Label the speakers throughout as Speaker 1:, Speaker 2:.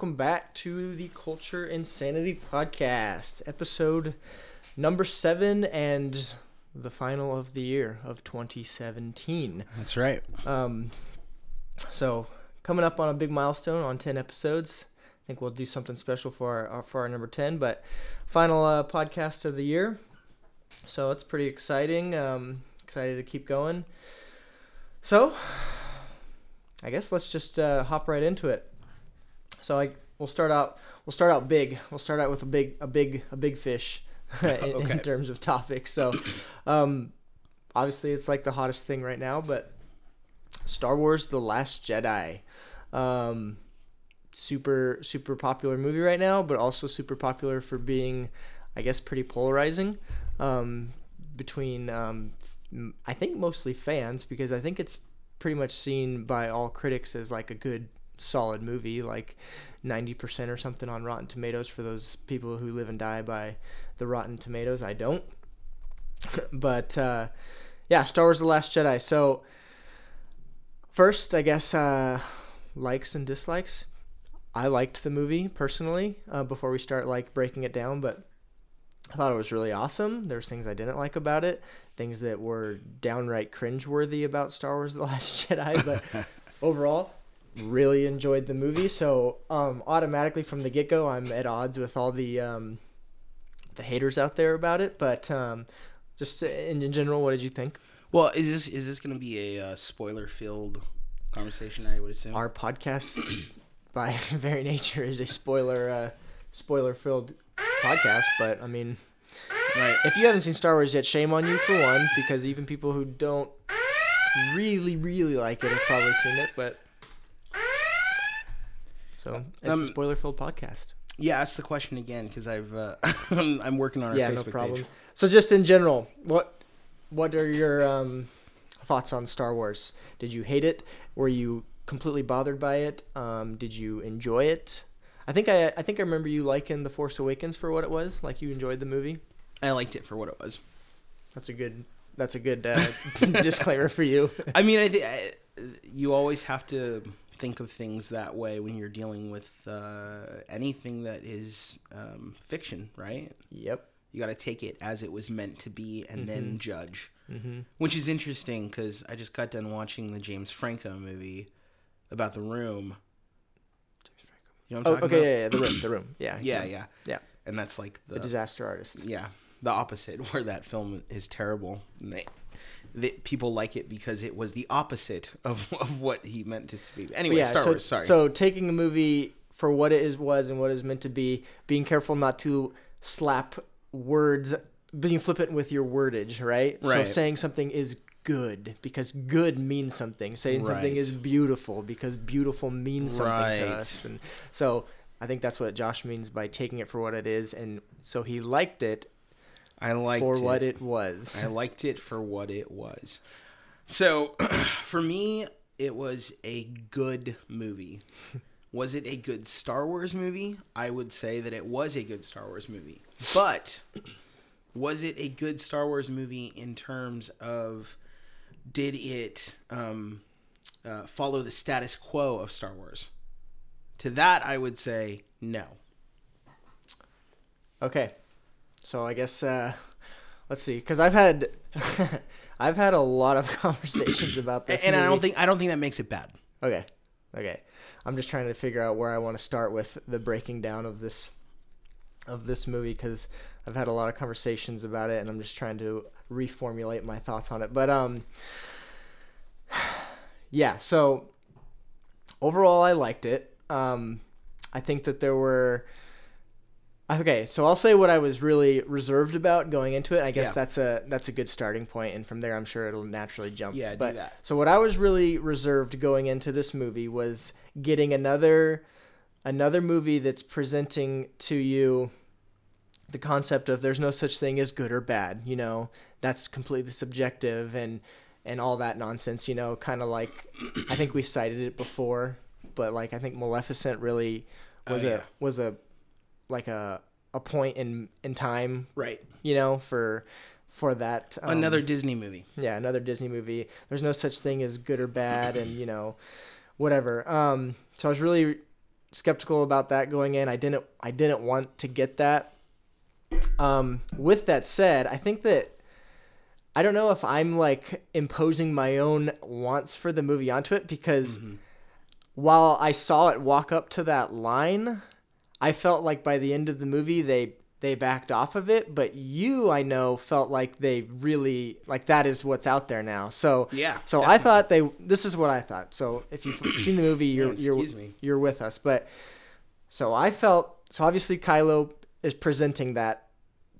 Speaker 1: Welcome back to the Culture Insanity Podcast, episode number seven and the final of the year of 2017.
Speaker 2: That's right.
Speaker 1: Um, so coming up on a big milestone on 10 episodes. I think we'll do something special for our for our number 10, but final uh, podcast of the year. So it's pretty exciting. Um, excited to keep going. So I guess let's just uh, hop right into it. So I we'll start out we'll start out big. We'll start out with a big a big a big fish in,
Speaker 2: Okay.
Speaker 1: in terms of topics. So um, obviously it's like the hottest thing right now, but Star Wars: The Last Jedi, um, super super popular movie right now, but also super popular for being, I guess, pretty polarizing um, between um, I think mostly fans because I think it's pretty much seen by all critics as like a good solid movie like 90% or something on rotten tomatoes for those people who live and die by the rotten tomatoes. I don't. But uh, yeah star wars the last jedi. So first i guess uh, likes and dislikes. I liked the movie personally uh, before we start like breaking it down but i thought it was really awesome. There's things i didn't like about it things that were downright cringeworthy about star wars the last jedi but overall really enjoyed the movie so um, automatically from the get-go i'm at odds with all the um, the haters out there about it but um, just in, in general what did you think
Speaker 2: Well, is this is this going to be a uh, spoiler filled conversation? I would assume.
Speaker 1: our podcast by very nature is a spoiler uh, spoiler filled podcast but i mean
Speaker 2: right.
Speaker 1: if you haven't seen star wars yet shame on you for one because even people who don't really really like it have probably seen it but so it's a
Speaker 2: Um,
Speaker 1: spoiler filled podcast.
Speaker 2: Yeah, ask the question again because I've uh, I'm, working on our
Speaker 1: yeah
Speaker 2: Facebook
Speaker 1: no problem.
Speaker 2: page.
Speaker 1: so just in general what what are your um, thoughts on star wars? Did you hate it? Were you completely bothered by it? Um, did you enjoy it? I think I, I think i remember you liking the force awakens for what it was like you enjoyed the movie.
Speaker 2: I liked it for what it was.
Speaker 1: that's a good that's a good uh, disclaimer for you.
Speaker 2: I mean, I think you always have to think of things that way when you're dealing with uh, anything that is um, fiction, right?
Speaker 1: yep
Speaker 2: You got to take it as it was meant to be and then judge.
Speaker 1: mm-hmm.
Speaker 2: Which is interesting because I just got done watching the James Franco movie about the room. You know what
Speaker 1: oh
Speaker 2: I'm talking about?
Speaker 1: okay yeah, yeah the room the room yeah
Speaker 2: Yeah, yeah.
Speaker 1: yeah
Speaker 2: And that's like
Speaker 1: the
Speaker 2: the,
Speaker 1: disaster artist
Speaker 2: yeah, the opposite where that film is terrible. And they, they people like it because it was the opposite of, of what he meant to be. Anyway, Star
Speaker 1: so,
Speaker 2: Wars, sorry.
Speaker 1: So taking a movie for what it is was and what it is meant to be, being careful not to slap words, being flippant with your wordage, right?
Speaker 2: Right.
Speaker 1: So saying something is good because good means something. Saying something is beautiful because beautiful means something to us. And so I think that's what Josh means by taking it for what it is, and so he liked it
Speaker 2: I liked
Speaker 1: for
Speaker 2: it.
Speaker 1: what it was.
Speaker 2: I liked it for what it was. So, for me, it was a good movie. Was it a good Star Wars movie? I would say that it was a good Star Wars movie. But was it a good Star Wars movie in terms of did it um, uh, follow the status quo of Star Wars? To that, I would say no.
Speaker 1: Okay, so I guess uh, let's see, because I've had I've had a lot of conversations about this,
Speaker 2: And I don't think I don't think that makes it bad.
Speaker 1: Okay, okay, I'm just trying to figure out where I want to start with the breaking down of this of this movie because I've had a lot of conversations about it, and I'm just trying to reformulate my thoughts on it. But um, yeah, so overall, I liked it. Um, I think that there were Okay, so I'll say what I was really reserved about going into it. I guess
Speaker 2: Yeah.
Speaker 1: that's a that's a good starting point, and from there, I'm sure it'll naturally jump.
Speaker 2: Yeah, do that.
Speaker 1: So what I was really reserved going into this movie was getting another another movie that's presenting to you the concept of there's no such thing as good or bad. You know, that's completely subjective and and all that nonsense. You know, kind of like I think we cited it before, but like I think Maleficent really oh, was
Speaker 2: Oh,
Speaker 1: a
Speaker 2: yeah.
Speaker 1: was a like a a point in in time.
Speaker 2: Right.
Speaker 1: You know, for for that um,
Speaker 2: Another Disney movie.
Speaker 1: yeah another Disney movie. There's no such thing as good or bad, and you know, whatever. Um, so I was really skeptical about that going in. I didn't I didn't want to get that. Um, with that said, I think that I don't know if I'm like imposing my own wants for the movie onto it because while I saw it walk up to that line, I felt like by the end of the movie they they backed off of it, but you I know felt like they really like that is what's out there now. So
Speaker 2: Yeah,
Speaker 1: So I thought they this is what I thought. So if you've seen the movie, you're
Speaker 2: Man,
Speaker 1: you're
Speaker 2: me.
Speaker 1: you're with us. But so I felt so obviously Kylo is presenting that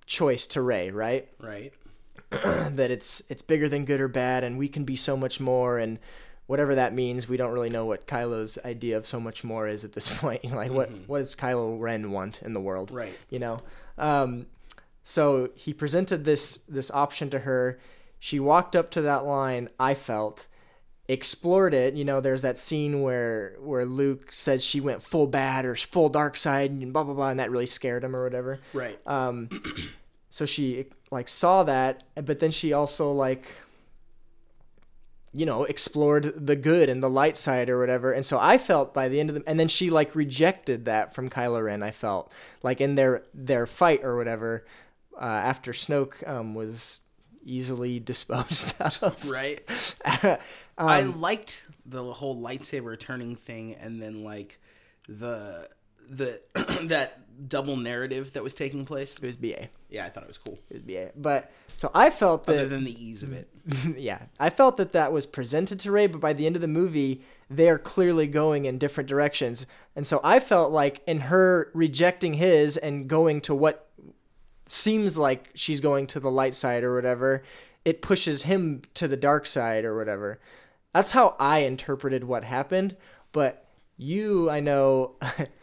Speaker 1: choice to Rey, right?
Speaker 2: Right.
Speaker 1: that it's it's bigger than good or bad and we can be so much more and whatever that means we don't really know what Kylo's idea of so much more is at this point You know, like what what does Kylo Ren want in the world
Speaker 2: Mm-hmm. Right.
Speaker 1: you know um so he presented this this option to her she walked up to that line I felt explored it you know there's that scene where where Luke says she went full bad or full dark side and blah blah blah and that really scared him or whatever
Speaker 2: Right.
Speaker 1: um so she like saw that but then she also like you know explored the good and the light side or whatever and so i felt by the end of the and then she like rejected that from kylo ren i felt like in their their fight or whatever uh, after snoke um, was easily disposed of
Speaker 2: right.
Speaker 1: um,
Speaker 2: I liked the whole lightsaber turning thing, and then like the the that double narrative that was taking place.
Speaker 1: it was ba
Speaker 2: Yeah, I thought it was cool.
Speaker 1: it was ba but so i felt that
Speaker 2: Other than the ease of it.
Speaker 1: yeah, I felt that that was presented to Rey, but by the end of the movie, they're clearly going in different directions. And so I felt like in her rejecting his and going to what seems like she's going to the light side or whatever, it pushes him to the dark side or whatever. That's how I interpreted what happened, but you, I know,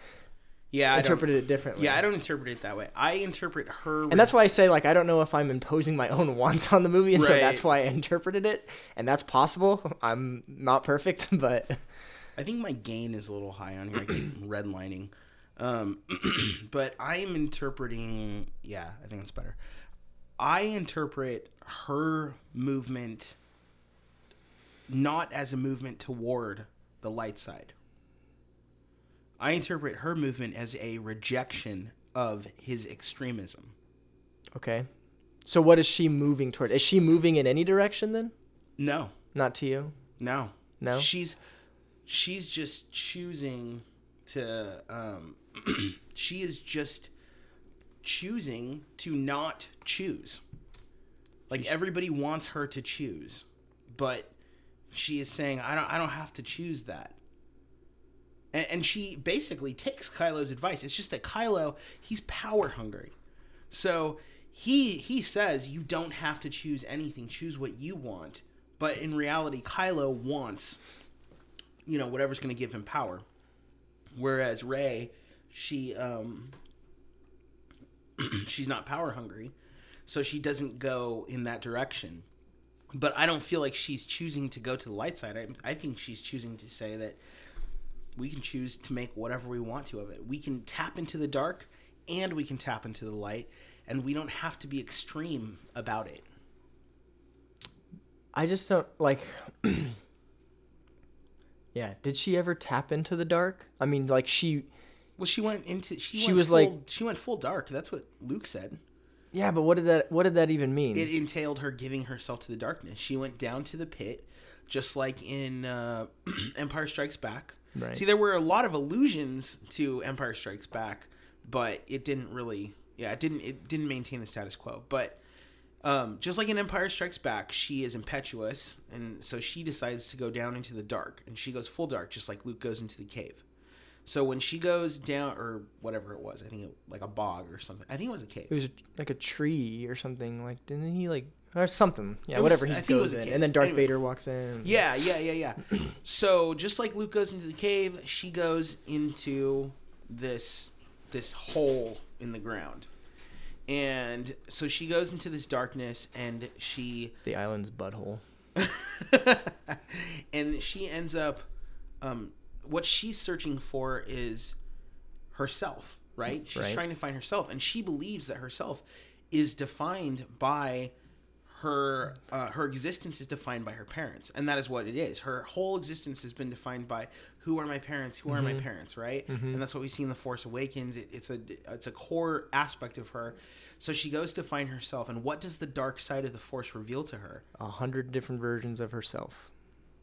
Speaker 2: Yeah, I don't,
Speaker 1: interpreted it differently.
Speaker 2: yeah, I don't interpret it that way. I interpret her.
Speaker 1: And that's why I say like I don't know if I'm imposing my own wants on the movie, and so that's why I interpreted it, and that's possible. I'm not perfect, but
Speaker 2: I think my gain is a little high on here. I keep redlining. Um, but I am interpreting. Yeah, I think that's better. I interpret her movement not as a movement toward the light side. I interpret her movement as a rejection of his extremism.
Speaker 1: okay. So what is she moving toward? Is she moving in any direction then?
Speaker 2: No,
Speaker 1: Not to you.
Speaker 2: No.
Speaker 1: No?
Speaker 2: She's she's just choosing to um she is just choosing to not choose. Like everybody wants her to choose, but she is saying I don't I don't have to choose that. And, and she basically takes Kylo's advice. It's just that Kylo, he's power hungry. So he he says you don't have to choose anything. Choose what you want. But in reality, Kylo wants, you know, whatever's going to give him power. Whereas Rey, she um, she's not power hungry, so she doesn't go in that direction. But I don't feel like she's choosing to go to the light side. I, I think she's choosing to say that we can choose to make whatever we want to of it. We can tap into the dark and we can tap into the light, and we don't have to be extreme about it.
Speaker 1: I just don't like. yeah. Did she ever tap into the dark? I mean, like she.
Speaker 2: Well, she went into she,
Speaker 1: She was
Speaker 2: full,
Speaker 1: like-
Speaker 2: she went full dark. That's what Luke said.
Speaker 1: Yeah, but what did that? What did that even mean?
Speaker 2: It entailed her giving herself to the darkness. She went down to the pit, just like in uh, Empire Strikes Back.
Speaker 1: Right.
Speaker 2: See, there were a lot of allusions to Empire Strikes Back, but it didn't really. Yeah, it didn't. It didn't maintain the status quo. But um, just like in Empire Strikes Back, she is impetuous, and so she decides to go down into the dark, and she goes full dark, just like Luke goes into the cave. So when she goes down, or whatever it was, I think it, like a bog or something. I think it was a cave.
Speaker 1: It was like a tree or something. Like didn't he like or something? Yeah,
Speaker 2: was-
Speaker 1: whatever. He
Speaker 2: I think it was
Speaker 1: goes in, and then Darth
Speaker 2: Anyway.
Speaker 1: Vader walks in.
Speaker 2: Yeah, yeah, yeah, yeah. so just like Luke goes into the cave, she goes into this this hole in the ground. And so she goes into this darkness and she
Speaker 1: the island's butthole.
Speaker 2: and she ends up um what she's searching for is herself, right? She's
Speaker 1: Right.
Speaker 2: trying to find herself and she believes that herself is defined by her uh, her existence is defined by her parents and that is what it is. Her whole existence has been defined by who are my parents who are my parents right? And that's what we see in the force awakens. It, it's a it's a core aspect of her. So she goes to find herself and what does the dark side of the force reveal to her?
Speaker 1: A hundred different versions of herself.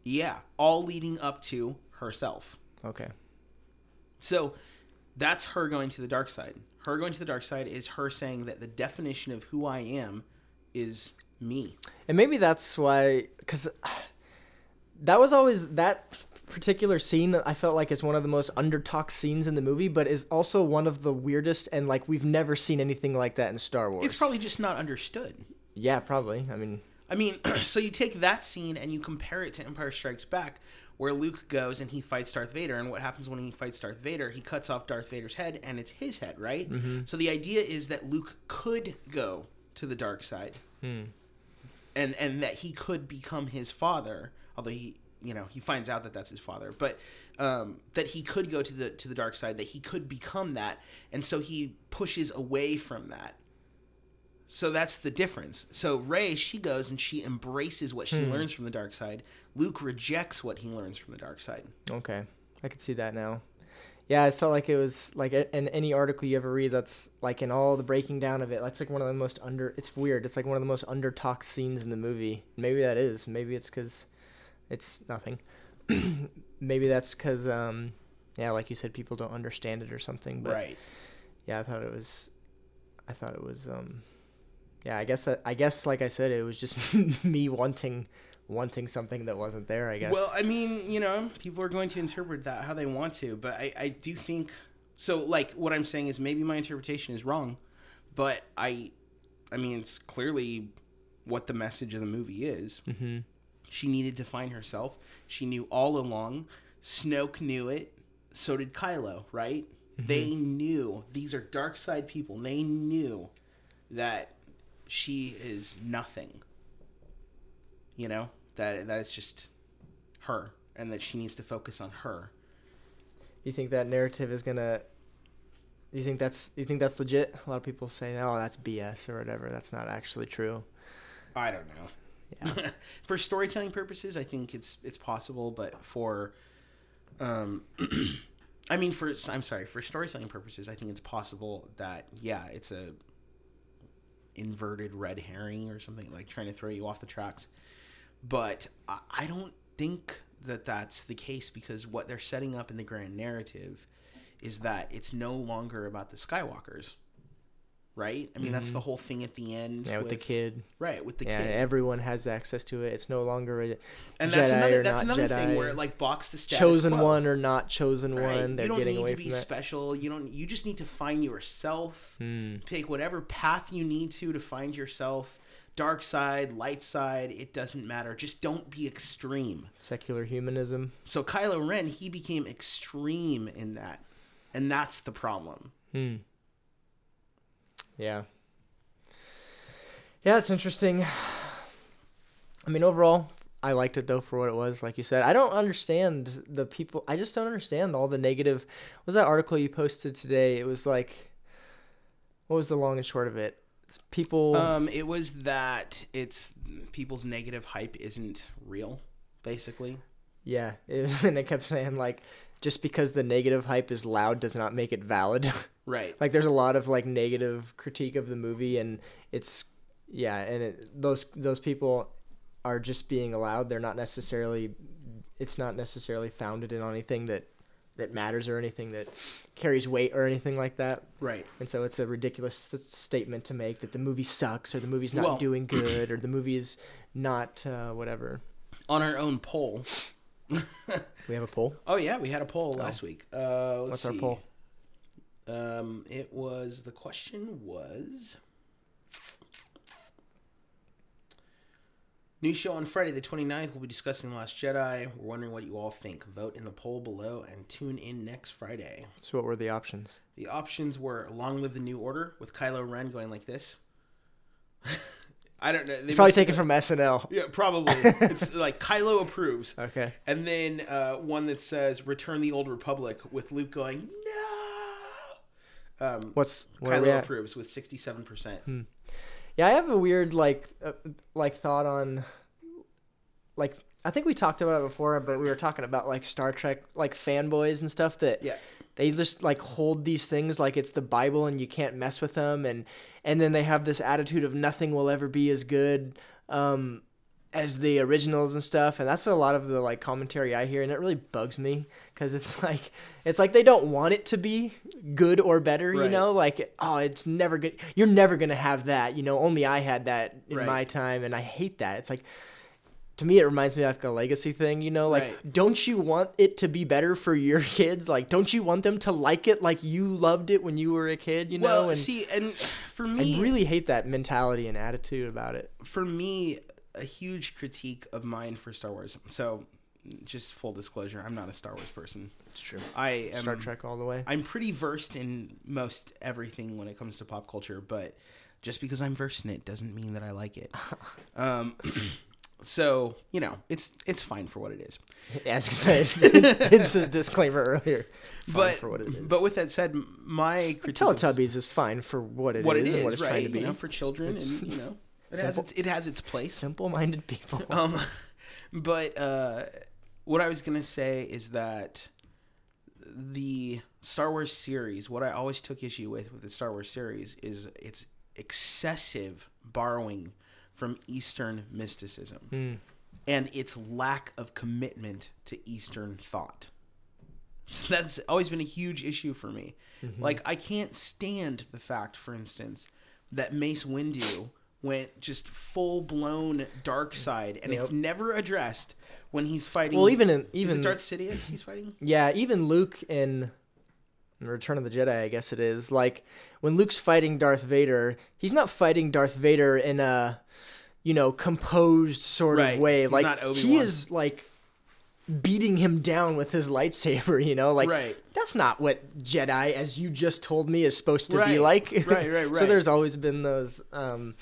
Speaker 2: yeah all leading up to herself.
Speaker 1: Okay.
Speaker 2: so that's her going to the dark side. Her going to the dark side is her saying that the definition of who i am is me
Speaker 1: And maybe that's why, because that was always that particular scene. I felt like is one of the most undertalked scenes in the movie, but is also one of the weirdest. And like we've never seen anything like that in Star Wars.
Speaker 2: it's probably just not understood
Speaker 1: yeah, probably. I mean,
Speaker 2: I mean, so you take that scene and you compare it to Empire Strikes Back, where Luke goes and he fights Darth Vader, and what happens when he fights Darth Vader? He cuts off Darth Vader's head, and it's his head, right? Mm-hmm. So the idea is that Luke could go to the dark side, hmm. And and that he could become his father, although he. You know, he finds out that that's his father, but um, that he could go to the to the dark side, that he could become that, and so he pushes away from that. So that's the difference. So Rey, she goes and she embraces what she learns from the dark side. Luke rejects what he learns from the dark side.
Speaker 1: okay, I could see that now. Yeah, I felt like it was like a- in any article you ever read that's like in all the breaking down of it. That's like one of the most under. It's weird. It's like one of the most under talked scenes in the movie. Maybe that is. Maybe it's because it's nothing. Maybe that's because um, yeah, like you said, people don't understand it or something. But
Speaker 2: right.
Speaker 1: yeah, I thought it was. I thought it was. um Yeah, I guess that. I guess like I said, it was just me wanting wanting something that wasn't there. I guess.
Speaker 2: Well, I mean, you know, people are going to interpret that how they want to, but I, I do think so. Like, what I'm saying is maybe my interpretation is wrong, but I, I mean, it's clearly what the message of the movie is.
Speaker 1: hmm
Speaker 2: She needed to find herself. She knew all along. Snoke knew it. So did Kylo, right? They knew these are dark side people. They knew that she is nothing. You know that that it's just her, and that she needs to focus on her.
Speaker 1: You think that narrative is gonna? You think that's you think that's legit? A lot of people say, "Oh, that's BS" or whatever. That's not actually true.
Speaker 2: I don't know.
Speaker 1: Yeah.
Speaker 2: for storytelling purposes, I think it's it's possible, but for, um, I mean, for I'm sorry, for storytelling purposes, I think it's possible that yeah, it's a inverted red herring or something like trying to throw you off the tracks. But I, don't think that that's the case because what they're setting up in the grand narrative is that it's no longer about the Skywalkers. Right? I mean, that's the whole thing at the end.
Speaker 1: Mm-hmm. Yeah, with, the kid.
Speaker 2: Right, with the
Speaker 1: yeah,
Speaker 2: kid.
Speaker 1: everyone has access to it. It's no longer a
Speaker 2: and
Speaker 1: Jedi
Speaker 2: that's another
Speaker 1: or
Speaker 2: that's
Speaker 1: not
Speaker 2: another
Speaker 1: Jedi,
Speaker 2: thing where it like blocks the status
Speaker 1: chosen
Speaker 2: quo.
Speaker 1: one or not chosen
Speaker 2: Right?
Speaker 1: one. They're
Speaker 2: you don't
Speaker 1: getting
Speaker 2: need
Speaker 1: away
Speaker 2: to
Speaker 1: from
Speaker 2: be special. You don't. You just need to find yourself.
Speaker 1: Hmm.
Speaker 2: Take whatever path you need to to find yourself. Dark side, light side, it doesn't matter. Just don't be extreme.
Speaker 1: Secular humanism.
Speaker 2: So Kylo Ren, he became extreme in that, and that's the problem.
Speaker 1: Hmm. Yeah. Yeah, it's interesting. I mean, overall, I liked it though for what it was. Like you said, I don't understand the people. I just don't understand all the negative. Was that article you posted today? It was like, what was the long and short of it? It's people.
Speaker 2: Um, it was that it's people's negative hype isn't real, basically.
Speaker 1: yeah, it was, and it kept saying like, just because the negative hype is loud does not make it valid.
Speaker 2: Right.
Speaker 1: like there's a lot of like negative critique of the movie and it's yeah and it, those those people are just being allowed they're not necessarily it's not necessarily founded in anything that that matters or anything that carries weight or anything like that
Speaker 2: Right.
Speaker 1: and so it's a ridiculous th- statement to make that the movie sucks or the movie's not
Speaker 2: Well-
Speaker 1: doing good or the movie's not uh, whatever
Speaker 2: On our own poll,
Speaker 1: We have a poll.
Speaker 2: Oh yeah, we had a poll last week. Uh,
Speaker 1: What's our poll?
Speaker 2: Um, it was the question was new show on Friday the 29th. We'll be discussing the Last Jedi. We're wondering what you all think. Vote in the poll below and tune in next Friday.
Speaker 1: So what were the options?
Speaker 2: The options were "Long Live the New Order" with Kylo Ren going like this. I don't know. They
Speaker 1: Probably taken from SNL.
Speaker 2: Yeah, probably. it's like Kylo approves.
Speaker 1: Okay.
Speaker 2: And then uh, one that says "Return the Old Republic" with Luke going no. Um,
Speaker 1: What's where
Speaker 2: Kylo approves with sixty-seven percent.
Speaker 1: Yeah, I have a weird like uh, like thought on like I think we talked about it before, but we were talking about like Star Trek like fanboys and stuff that
Speaker 2: Yeah.
Speaker 1: they just like hold these things like it's the Bible and you can't mess with them and and then they have this attitude of nothing will ever be as good um as the originals and stuff and that's a lot of the like commentary I hear and it really bugs me cuz it's like it's like they don't want it to be good or better, you know? Like oh, it's never good. You're never going to have that, you know, only I had that in
Speaker 2: Right.
Speaker 1: my time and I hate that. It's like to me it reminds me of like a legacy thing you know like
Speaker 2: Right.
Speaker 1: don't you want it to be better for your kids like don't you want them to like it like you loved it when you were a kid you know
Speaker 2: Well,
Speaker 1: and
Speaker 2: see, and for me i
Speaker 1: really hate that mentality and attitude about it
Speaker 2: for me, a huge critique of mine for Star Wars. So, just full disclosure, I'm not a Star Wars person.
Speaker 1: it's true
Speaker 2: I am.
Speaker 1: star trek all the way
Speaker 2: I'm pretty versed in most everything when it comes to pop culture, but just because I'm versed in it doesn't mean that I like it. um, so you know, it's it's fine for what it is.
Speaker 1: as you said it's his disclaimer earlier Fine
Speaker 2: but
Speaker 1: for what it is
Speaker 2: but with that said, my critique of
Speaker 1: teletubbies is fine for what it is
Speaker 2: what it
Speaker 1: and what it's
Speaker 2: right?
Speaker 1: trying to be
Speaker 2: You know, for children, and you know, it has its it has its place.
Speaker 1: simple-minded people
Speaker 2: Um, but uh, what I was gonna say is that the Star Wars series, what I always took issue with with the Star Wars series is its excessive borrowing from Eastern mysticism
Speaker 1: Hmm.
Speaker 2: and its lack of commitment to Eastern thought. So that's always been a huge issue for me.
Speaker 1: Mm-hmm.
Speaker 2: Like I can't stand the fact, for instance, that Mace Windu went just full blown dark side, and it's never addressed when he's fighting.
Speaker 1: well even in
Speaker 2: is
Speaker 1: even
Speaker 2: it Darth Sidious he's fighting?
Speaker 1: Yeah, even Luke in Return of the Jedi, I guess it is. Like when Luke's fighting Darth Vader, he's not fighting Darth Vader in a you know composed sort
Speaker 2: Right.
Speaker 1: of way.
Speaker 2: He's
Speaker 1: like
Speaker 2: not
Speaker 1: he is like beating him down with his lightsaber. You know, like
Speaker 2: Right.
Speaker 1: that's not what Jedi, as you just told me, is supposed to be like.
Speaker 2: Right, right, right.
Speaker 1: so there's always been those um,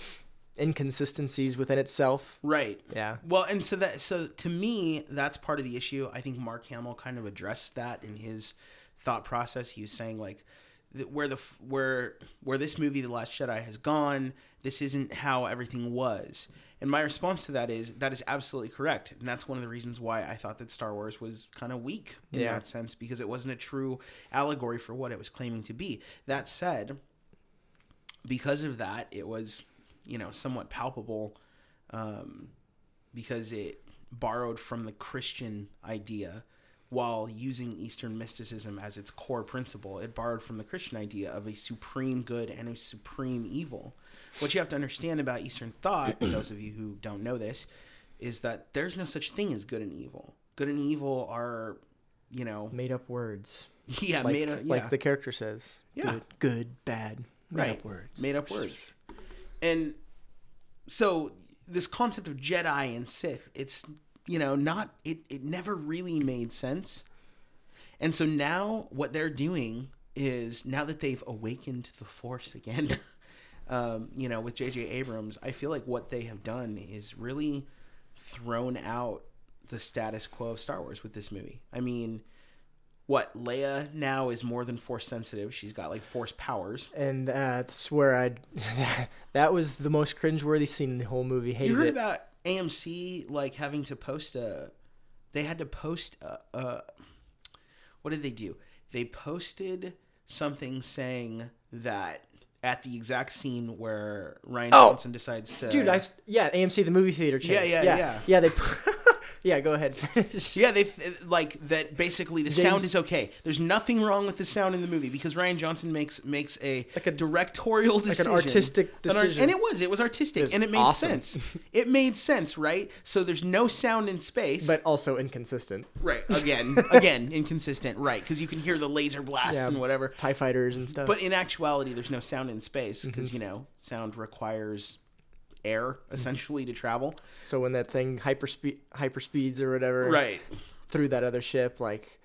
Speaker 1: inconsistencies within itself.
Speaker 2: Right.
Speaker 1: Yeah.
Speaker 2: Well, and so that so to me that's part of the issue. I think Mark Hamill kind of addressed that in his thought process. He was saying like where the where where this movie The Last Jedi has gone, this isn't how everything was. And my response to that is that is absolutely correct. And that's one of the reasons why I thought that Star Wars was kind of weak in
Speaker 1: Yeah.
Speaker 2: that sense because it wasn't a true allegory for what it was claiming to be. That said, because of that, it was, you know, somewhat palpable um, because it borrowed from the Christian idea while using Eastern mysticism as its core principle. It borrowed from the Christian idea of a supreme good and a supreme evil. What you have to understand about Eastern thought, those of you who don't know this, is that there's no such thing as good and evil. Good and evil are, you know,
Speaker 1: Made up words.
Speaker 2: yeah,
Speaker 1: Like,
Speaker 2: made up, yeah.
Speaker 1: like the character says.
Speaker 2: Yeah.
Speaker 1: Good, good bad. Made
Speaker 2: right
Speaker 1: up words.
Speaker 2: made up words and so this concept of jedi and sith it's you know not it, it never really made sense. And so now what they're doing is now that they've awakened the force again um, you know with jj abrams i feel like what they have done is really thrown out the status quo of star wars with this movie. I mean what leia now is more than force sensitive she's got like force powers
Speaker 1: and that's where I that was the most cringeworthy scene in the whole movie. Hated
Speaker 2: You heard
Speaker 1: it.
Speaker 2: about AMC like having to post a? They had to post a. a what did they do? They posted something saying that at the exact scene where Rian
Speaker 1: Oh.
Speaker 2: Johnson decides to.
Speaker 1: Dude, I s- yeah, AMC the movie theater chain.
Speaker 2: Yeah, yeah,
Speaker 1: yeah,
Speaker 2: yeah.
Speaker 1: yeah. They Yeah, go ahead.
Speaker 2: Yeah, they like that. Basically, the sound is okay. There's nothing wrong with the sound in the movie because Rian Johnson makes makes a,
Speaker 1: Like a-
Speaker 2: directorial decision,
Speaker 1: artistic
Speaker 2: An art-
Speaker 1: decision.
Speaker 2: and it was it was artistic,
Speaker 1: was
Speaker 2: and it made
Speaker 1: awesome.
Speaker 2: sense. It made sense, right? So there's no sound in space,
Speaker 1: But also inconsistent.
Speaker 2: right again, again inconsistent, right? Because you can hear the laser blasts
Speaker 1: Yeah.
Speaker 2: and whatever.
Speaker 1: Tie fighters and stuff.
Speaker 2: But in actuality, there's no sound in space because
Speaker 1: Mm-hmm.
Speaker 2: you know sound requires air mm-hmm. essentially to travel.
Speaker 1: so when that thing hyperspeed hyperspeeds or whatever
Speaker 2: Right.
Speaker 1: through that other ship, like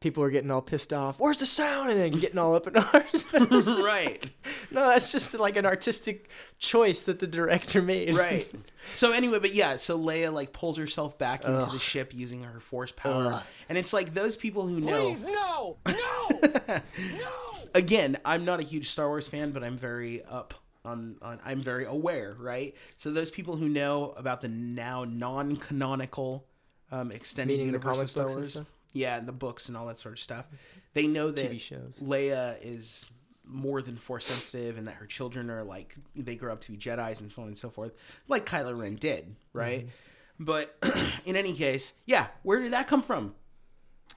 Speaker 1: people are getting all pissed off. Where's the sound? And then getting all up in arms. But it's just
Speaker 2: right.
Speaker 1: like- no, that's just like an artistic choice that the director made.
Speaker 2: Right. So anyway, but yeah, so Leia like pulls herself back into the ship using her force power,
Speaker 1: Ugh.
Speaker 2: and it's like those people who know.
Speaker 3: no, no, no.
Speaker 2: Again, I'm not a huge Star Wars fan, but I'm very up on, on. I'm very aware, right? So those people who know about the now non-canonical um, extended
Speaker 1: Meaning
Speaker 2: universe of Star Wars, yeah, and the books and all that sort of stuff, they know that
Speaker 1: TV shows.
Speaker 2: Leia is more than force sensitive and that her children are like they grow up to be Jedi's and so on and so forth, like Kylo Ren did, right? But in any case, yeah, where did that come from?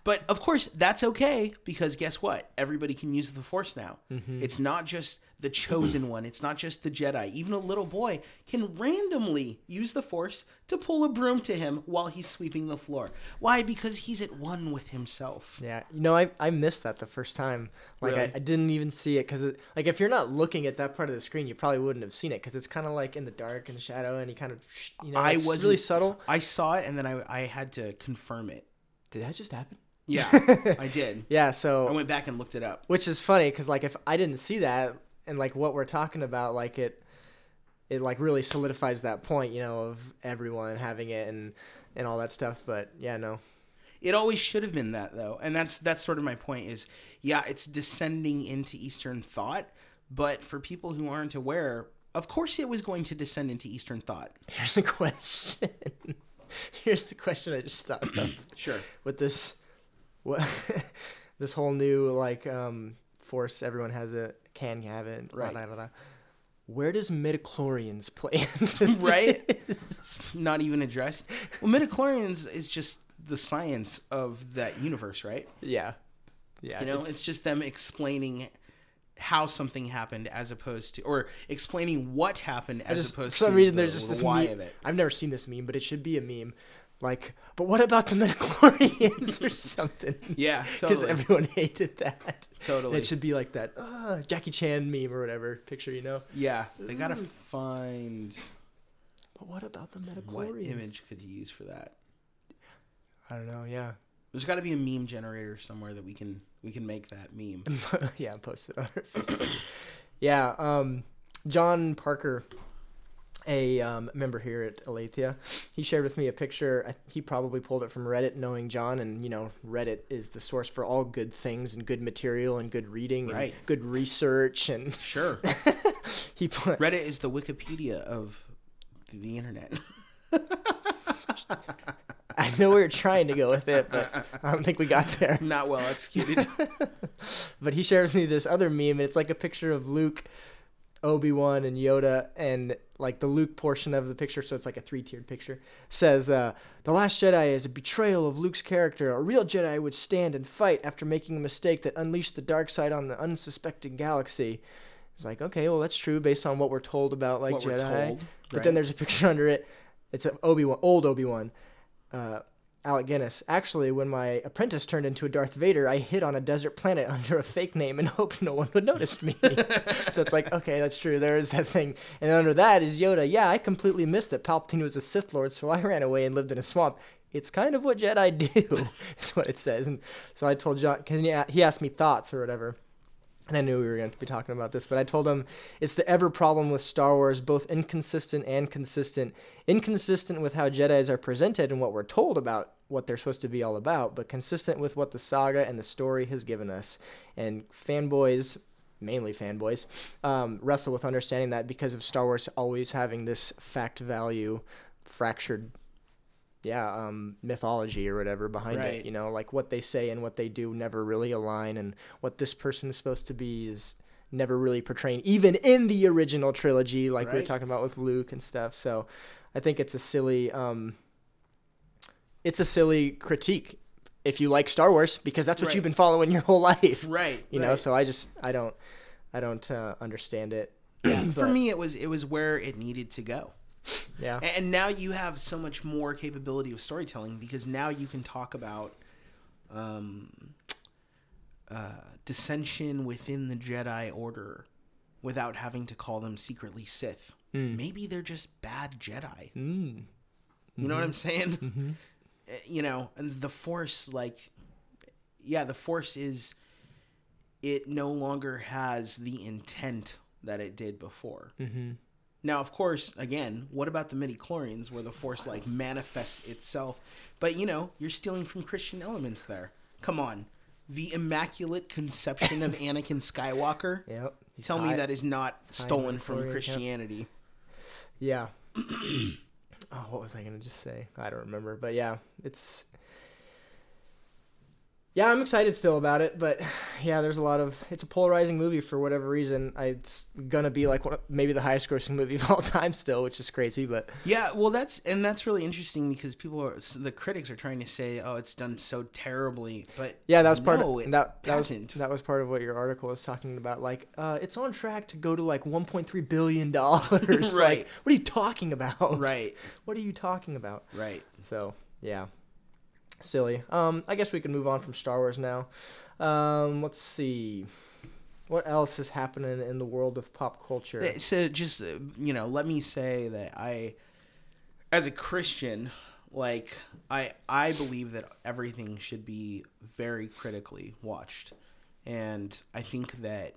Speaker 2: But of course, that's okay because guess what? Everybody can use the Force now. Mm-hmm. It's not just the chosen one. It's not just the Jedi. Even a little boy can randomly use the Force to pull a broom to him while he's sweeping the floor. Why? Because he's at one with himself.
Speaker 1: Yeah, you know, I, I missed that the first time. Like,
Speaker 2: Really?
Speaker 1: I, I didn't even see it because, like, if you're not looking at that part of the screen, you probably wouldn't have seen it because it's kind of like in the dark and shadow, and you kind of, you know,
Speaker 2: I
Speaker 1: it's
Speaker 2: wasn't-
Speaker 1: really subtle.
Speaker 2: I saw it and then I, I had to confirm it.
Speaker 1: Did that just happen?
Speaker 2: Yeah, I did.
Speaker 1: Yeah, so I
Speaker 2: went back and looked it up.
Speaker 1: which is funny because, like, if I didn't see that and like what we're talking about, like it, it like really solidifies that point, you know, of everyone having it and and all that stuff. But yeah, no,
Speaker 2: It always should have been that though, and that's that's sort of my point. Is yeah, it's descending into Eastern thought, but for people who aren't aware, of course it was going to descend into Eastern thought.
Speaker 1: here's a question. here's the question I just thought of.
Speaker 2: Sure.
Speaker 1: with this what this whole new like um force everyone has it can have it
Speaker 2: Right.
Speaker 1: blah, blah, blah. where does midichlorians play into
Speaker 2: Right? Not even addressed. Well, midichlorians is just the science of that universe, right?
Speaker 1: yeah yeah
Speaker 2: You know, it's, just them explaining how something happened as opposed to, or explaining what happened as
Speaker 1: just-
Speaker 2: opposed
Speaker 1: for some
Speaker 2: to
Speaker 1: reason
Speaker 2: the,
Speaker 1: there's just this
Speaker 2: why
Speaker 1: meme
Speaker 2: of it.
Speaker 1: i've never seen this meme but it should be a meme like but what about the midichlorians or something
Speaker 2: Yeah,
Speaker 1: because
Speaker 2: totally.
Speaker 1: everyone hated that
Speaker 2: Totally.
Speaker 1: And it should be like that uh, jackie chan meme or whatever picture you know
Speaker 2: yeah, they gotta find
Speaker 1: but what about the
Speaker 2: what image could you use for that.
Speaker 1: i don't know yeah
Speaker 2: There's got to be a meme generator somewhere that we can we can make that meme.
Speaker 1: yeah, post it on our Facebook. yeah, um, John Parker, a um, member here at Aletheia, he shared with me a picture. I, he probably pulled it from Reddit, knowing John, and you know, Reddit is the source for all good things and good material and good reading
Speaker 2: Right.
Speaker 1: and good research. And
Speaker 2: Sure.
Speaker 1: he put,
Speaker 2: Reddit is the Wikipedia of the, the internet.
Speaker 1: I know we were trying to go with it, but I don't think we got there.
Speaker 2: Not well executed.
Speaker 1: But he shared with me this other meme, and it's like a picture of Luke, Obi Wan, and Yoda, and like the Luke portion of the picture, so it's like a three tiered picture, says, uh, The Last Jedi is a betrayal of Luke's character. A real Jedi would stand and fight after making a mistake that unleashed the dark side on the unsuspecting galaxy. It's like, okay, well, that's true based on what we're told about like
Speaker 2: What
Speaker 1: Jedi.
Speaker 2: told,
Speaker 1: But
Speaker 2: right.
Speaker 1: then there's a picture under it. It's an Obi Wan, old Obi Wan. Uh, Alec Guinness. Actually, when my apprentice turned into a Darth Vader, I hid on a desert planet under a fake name and hoped no one would notice me. so it's like, okay, that's true. There is that thing. And under that is Yoda. Yeah, I completely missed that Palpatine was a Sith Lord, so I ran away and lived in a swamp. It's kind of what Jedi do, is what it says. And so I told John, because he asked me thoughts or whatever. And I knew we were going to be talking about this, but I told him it's the ever problem with Star Wars, both inconsistent and consistent. Inconsistent with how Jedi's are presented and what we're told about what they're supposed to be all about, but consistent with what the saga and the story has given us. And fanboys, mainly fanboys, um, wrestle with understanding that because of Star Wars always having this fact value fractured yeah, um, mythology or whatever behind
Speaker 2: Right.
Speaker 1: it. You know, like what they say and what they do never really align, and what this person is supposed to be is never really portraying, even in the original trilogy, like we were
Speaker 2: Right.
Speaker 1: talking about with Luke and stuff. So, I think it's a silly. Um, it's a silly critique if you like Star Wars because that's what
Speaker 2: Right.
Speaker 1: you've been following your whole life.
Speaker 2: Right.
Speaker 1: You know, so I just I don't I don't uh, understand it.
Speaker 2: for
Speaker 1: but-
Speaker 2: me, it was it was where it needed to go.
Speaker 1: Yeah.
Speaker 2: And now you have so much more capability of storytelling because now you can talk about um, uh, dissension within the Jedi Order without having to call them secretly Sith. Maybe they're just bad Jedi.
Speaker 1: Mm.
Speaker 2: You know what I'm saying? Uh, You know, and the Force, like, yeah, the Force is. It no longer has the intent that it did before.
Speaker 1: Mm-hmm.
Speaker 2: Now, of course, again, what about the midi chlorians where the force like manifests itself? But you know, you're stealing from Christian elements there. Come on. The immaculate conception of Anakin Skywalker.
Speaker 1: Yep.
Speaker 2: Tell me that is not stolen from
Speaker 1: midichlorian, yep.
Speaker 2: Christianity.
Speaker 1: Yeah. oh, what was I gonna just say? I don't remember. But yeah, it's. Yeah, I'm excited still about it, but yeah, there's a lot of. It's a polarizing movie for whatever reason. It's gonna be like one, maybe the highest grossing movie of all time still, which is crazy. But
Speaker 2: Yeah, well, that's and that's really interesting because people are the critics are trying to say, "Oh, it's done so terribly," but
Speaker 1: yeah, that was part
Speaker 2: no,
Speaker 1: of
Speaker 2: it
Speaker 1: that. That was, that was part of what your article was talking about. Like, uh, it's on track to go to like 1.3 billion dollars.
Speaker 2: Right.
Speaker 1: Like, what are you talking about?
Speaker 2: right,
Speaker 1: What are you talking about?
Speaker 2: right.
Speaker 1: So yeah, silly. Um, I guess we can move on from Star Wars now. Um, let's see, what else is happening in the world of pop culture?
Speaker 2: Uh, So just uh, you know, let me say that I, as a Christian, like I I believe that everything should be very critically watched, and I think that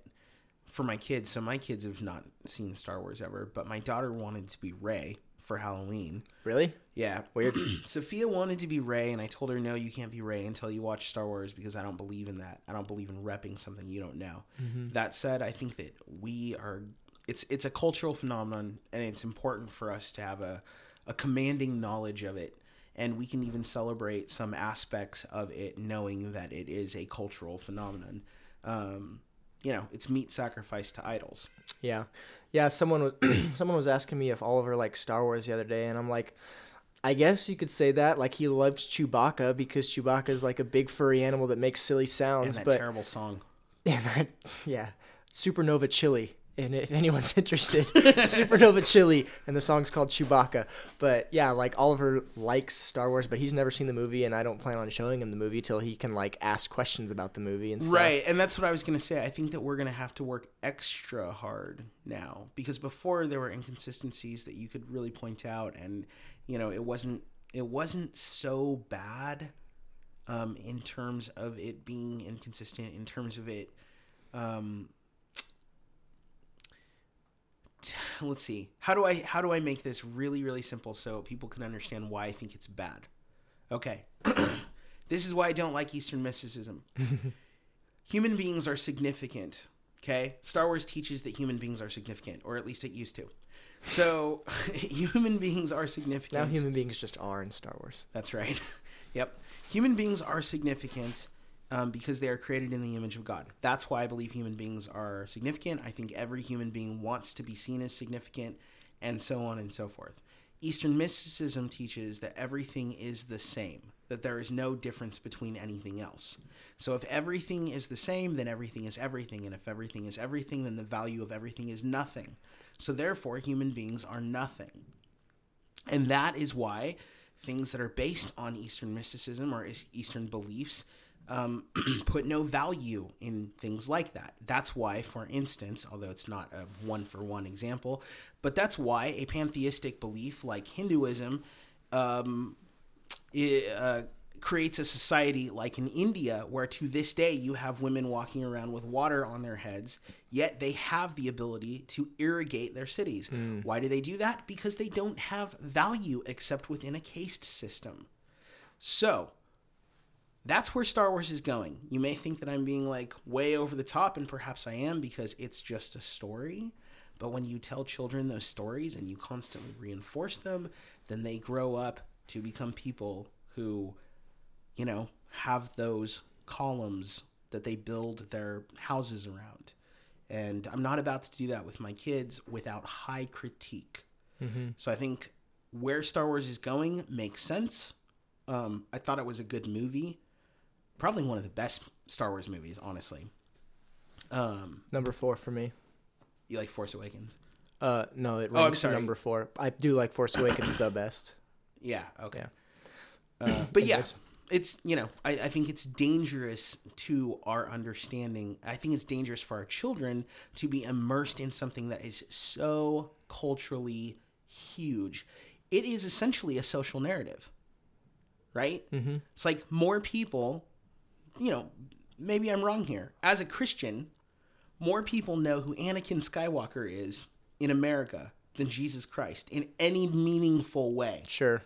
Speaker 2: for my kids, so my kids have not seen Star Wars ever, but my daughter wanted to be Rey for Halloween.
Speaker 1: Really?
Speaker 2: Yeah,
Speaker 1: Weird.
Speaker 2: Sophia wanted to be Rey, and I told her no, you can't be Rey until you watch Star Wars because I don't believe in that. I don't believe in repping something you don't know. That said, I think that we are. It's it's a cultural phenomenon, and it's important for us to have a a commanding knowledge of it, and we can even celebrate some aspects of it, knowing that it is a cultural phenomenon. Um, you know, it's meat sacrifice to idols.
Speaker 1: Yeah, yeah. Someone was someone was asking me if Oliver likes Star Wars the other day, and I'm like, I guess you could say that. Like he loves Chewbacca because Chewbacca is like a big furry animal that makes silly sounds.
Speaker 2: And that
Speaker 1: but
Speaker 2: terrible song.
Speaker 1: and that, yeah, Supernova Chili. And if anyone's interested, Supernova Chili, and the song's called Chewbacca. But yeah, like Oliver likes Star Wars, but he's never seen the movie, and I don't plan on showing him the movie till he can like ask questions about the movie and stuff.
Speaker 2: Right, and that's what I was gonna say. I think that we're gonna have to work extra hard now because before there were inconsistencies that you could really point out, and you know it wasn't it wasn't so bad um, in terms of it being inconsistent. In terms of it, um, let's see how do I how do I make this really really simple so people can understand why I think it's bad. Okay, this is why I don't like Eastern mysticism human beings are significant. Okay, Star Wars teaches that human beings are significant, or at least it used to. So, human beings are significant.
Speaker 1: Now human beings just are in Star Wars.
Speaker 2: That's right. yep, human beings are significant um, because they are created in the image of God. That's why I believe human beings are significant. I think every human being wants to be seen as significant, and so on and so forth. Eastern mysticism teaches that everything is the same, that there is no difference between anything else. So if everything is the same, then everything is everything. And if everything is everything, then the value of everything is nothing. So therefore, human beings are nothing. And that is why things that are based on Eastern mysticism or Eastern beliefs um, put no value in things like that. That's why, for instance, although it's not a one for one example, but that's why a pantheistic belief like Hinduism um, i- uh, creates a society like in India, where to this day you have women walking around with water on their heads, yet they have the ability to irrigate their cities. Why do they do that? Because they don't have value except within a caste system. So, that's where Star Wars is going. You may think that I'm being like way over the top, and perhaps I am because it's just a story. But when you tell children those stories and you constantly reinforce them, then they grow up to become people who, you know, have those columns that they build their houses around. And I'm not about to do that with my kids without high critique. So I think where Star Wars is going makes sense. Um, I thought it was a good movie. Probably one of the best Star Wars movies, honestly. Um,
Speaker 1: Number four for me.
Speaker 2: you like Force Awakens?
Speaker 1: Uh, no, it
Speaker 2: Oh, I'm
Speaker 1: ranks
Speaker 2: sorry.
Speaker 1: number four. I do like Force Awakens the best.
Speaker 2: Yeah. Okay.
Speaker 1: Yeah.
Speaker 2: Uh, but
Speaker 1: It
Speaker 2: yeah, it's you know I, I think it's dangerous to our understanding. I think it's dangerous for our children to be immersed in something that is so culturally huge. It is essentially a social narrative, right? Mm-hmm. It's like more people, you know, maybe I'm wrong here. As a Christian, more people know who Anakin Skywalker is in America than Jesus Christ in any meaningful way.
Speaker 1: Sure,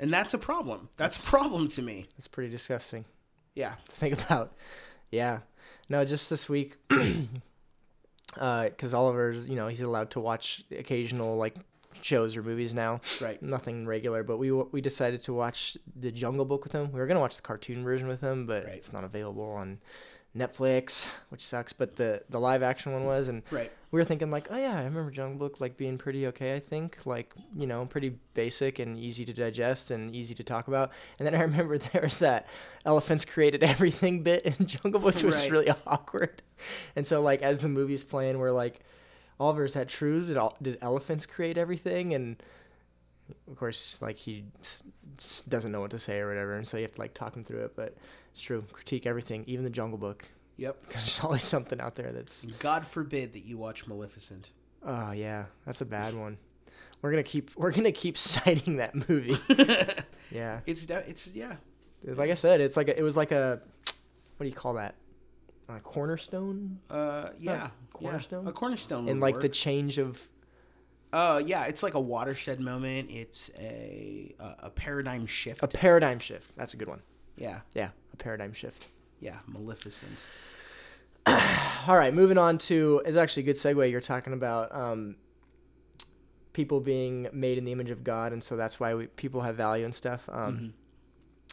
Speaker 2: And that's a problem. That's a problem to me.
Speaker 1: it's pretty disgusting
Speaker 2: Yeah.
Speaker 1: to think about. Yeah, no, just this week, uh, because Oliver's, you know, he's allowed to watch occasional like shows or movies now.
Speaker 2: Right.
Speaker 1: Nothing regular, but we we decided to watch the Jungle Book with him. We were gonna watch the cartoon version with him, but
Speaker 2: Right.
Speaker 1: it's not available on Netflix, which sucks. But the the live action one was, and
Speaker 2: Right.
Speaker 1: we were thinking like, oh yeah, I remember Jungle Book like being pretty okay. I think like you know pretty basic and easy to digest and easy to talk about. And then I remember there was that elephants created everything bit in Jungle Book, which was
Speaker 2: Right.
Speaker 1: really awkward. And so like as the movie's playing, we're like, Oliver's had true. Did all, did elephants create everything? And of course, like he s- s- doesn't know what to say or whatever, and so you have to like talk him through it. But it's true, critique everything, even the Jungle Book.
Speaker 2: Yep.
Speaker 1: There's always something out there that's
Speaker 2: God forbid that you watch Maleficent.
Speaker 1: Oh yeah, that's a bad one. We're gonna keep we're gonna keep citing that movie. yeah,
Speaker 2: It's de- it's yeah.
Speaker 1: like I said, it's like a, it was like a what do you call that? A cornerstone
Speaker 2: Uh yeah.
Speaker 1: cornerstone?
Speaker 2: Yeah. A cornerstone.
Speaker 1: and like the change of
Speaker 2: Uh yeah, it's like a watershed moment. It's a a, a paradigm shift.
Speaker 1: a paradigm shift. That's a good one.
Speaker 2: yeah.
Speaker 1: Yeah, a paradigm shift.
Speaker 2: Yeah, Maleficent.
Speaker 1: All right, moving on to it's actually a good segue. You're talking about um, people being made in the image of God, and so that's why we, people have value and stuff. Um,
Speaker 2: Mm-hmm.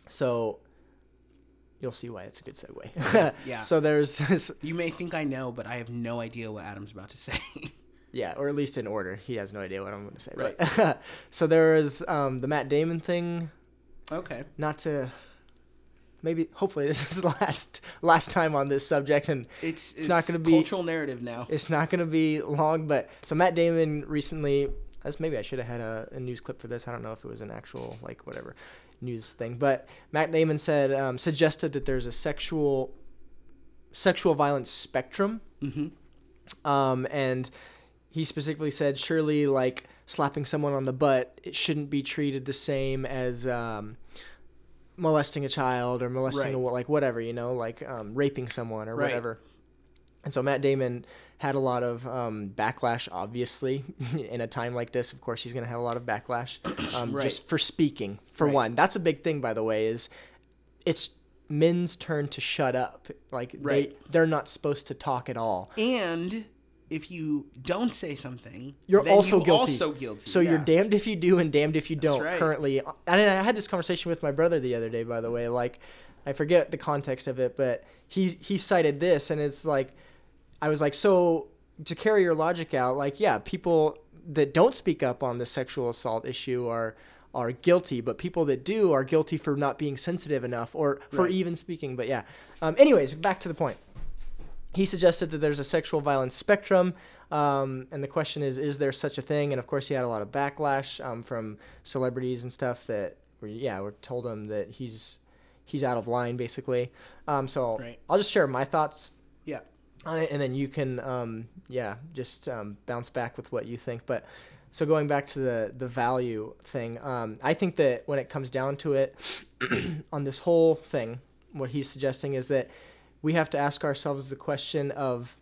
Speaker 1: So you'll see why it's a good segue.
Speaker 2: Yeah.
Speaker 1: So there's this,
Speaker 2: You may think I know, but I have no idea what Adam's about to say.
Speaker 1: yeah, or at least in order. He has no idea what I'm going to say.
Speaker 2: Right.
Speaker 1: But so there is um, the Matt Damon thing.
Speaker 2: okay.
Speaker 1: Not to maybe, hopefully, this is the last last time on this subject, and
Speaker 2: It's it's,
Speaker 1: not gonna be-
Speaker 2: cultural narrative now.
Speaker 1: It's not going to be long, but so Matt Damon recently, as maybe I should have had a, a news clip for this. I don't know if it was an actual like whatever news thing, but Matt Damon said um, suggested that there's a sexual sexual violence spectrum,
Speaker 2: hmm
Speaker 1: um, and he specifically said surely like slapping someone on the butt it shouldn't be treated the same as um, molesting a child or molesting
Speaker 2: Right.
Speaker 1: a like whatever you know like um, raping someone or
Speaker 2: Right.
Speaker 1: whatever. And so Matt Damon had a lot of um, backlash, obviously. In a time like this, of course, he's going to have a lot of backlash um,
Speaker 2: Right.
Speaker 1: just for speaking. For
Speaker 2: Right.
Speaker 1: one, that's a big thing, by the way. Is it's men's turn to shut up. Like
Speaker 2: Right.
Speaker 1: they they're not supposed to talk at all.
Speaker 2: And if you don't say something,
Speaker 1: You're also
Speaker 2: you
Speaker 1: guilty.
Speaker 2: Also guilty.
Speaker 1: So you're damned if you do and damned if you don't.
Speaker 2: right.
Speaker 1: Currently, and I had this conversation with my brother the other day. By the way, like I forget the context of it, but he he cited this, and it's like I was like, so to carry your logic out, like yeah, people that don't speak up on the sexual assault issue are are guilty, but people that do are guilty for not being sensitive enough or for
Speaker 2: Right.
Speaker 1: even speaking. But yeah. Um, anyways, back to the point he suggested that there's a sexual violence spectrum. Um, and the question is, is there such a thing? And of course, he had a lot of backlash um, from celebrities and stuff that, were, yeah, were told him that he's he's out of line, basically. Um, so
Speaker 2: Right.
Speaker 1: I'll just share my thoughts It, and then you can, um, yeah, just um, bounce back with what you think. But so going back to the the value thing, um, I think that when it comes down to it, on this whole thing, what he's suggesting is that we have to ask ourselves the question of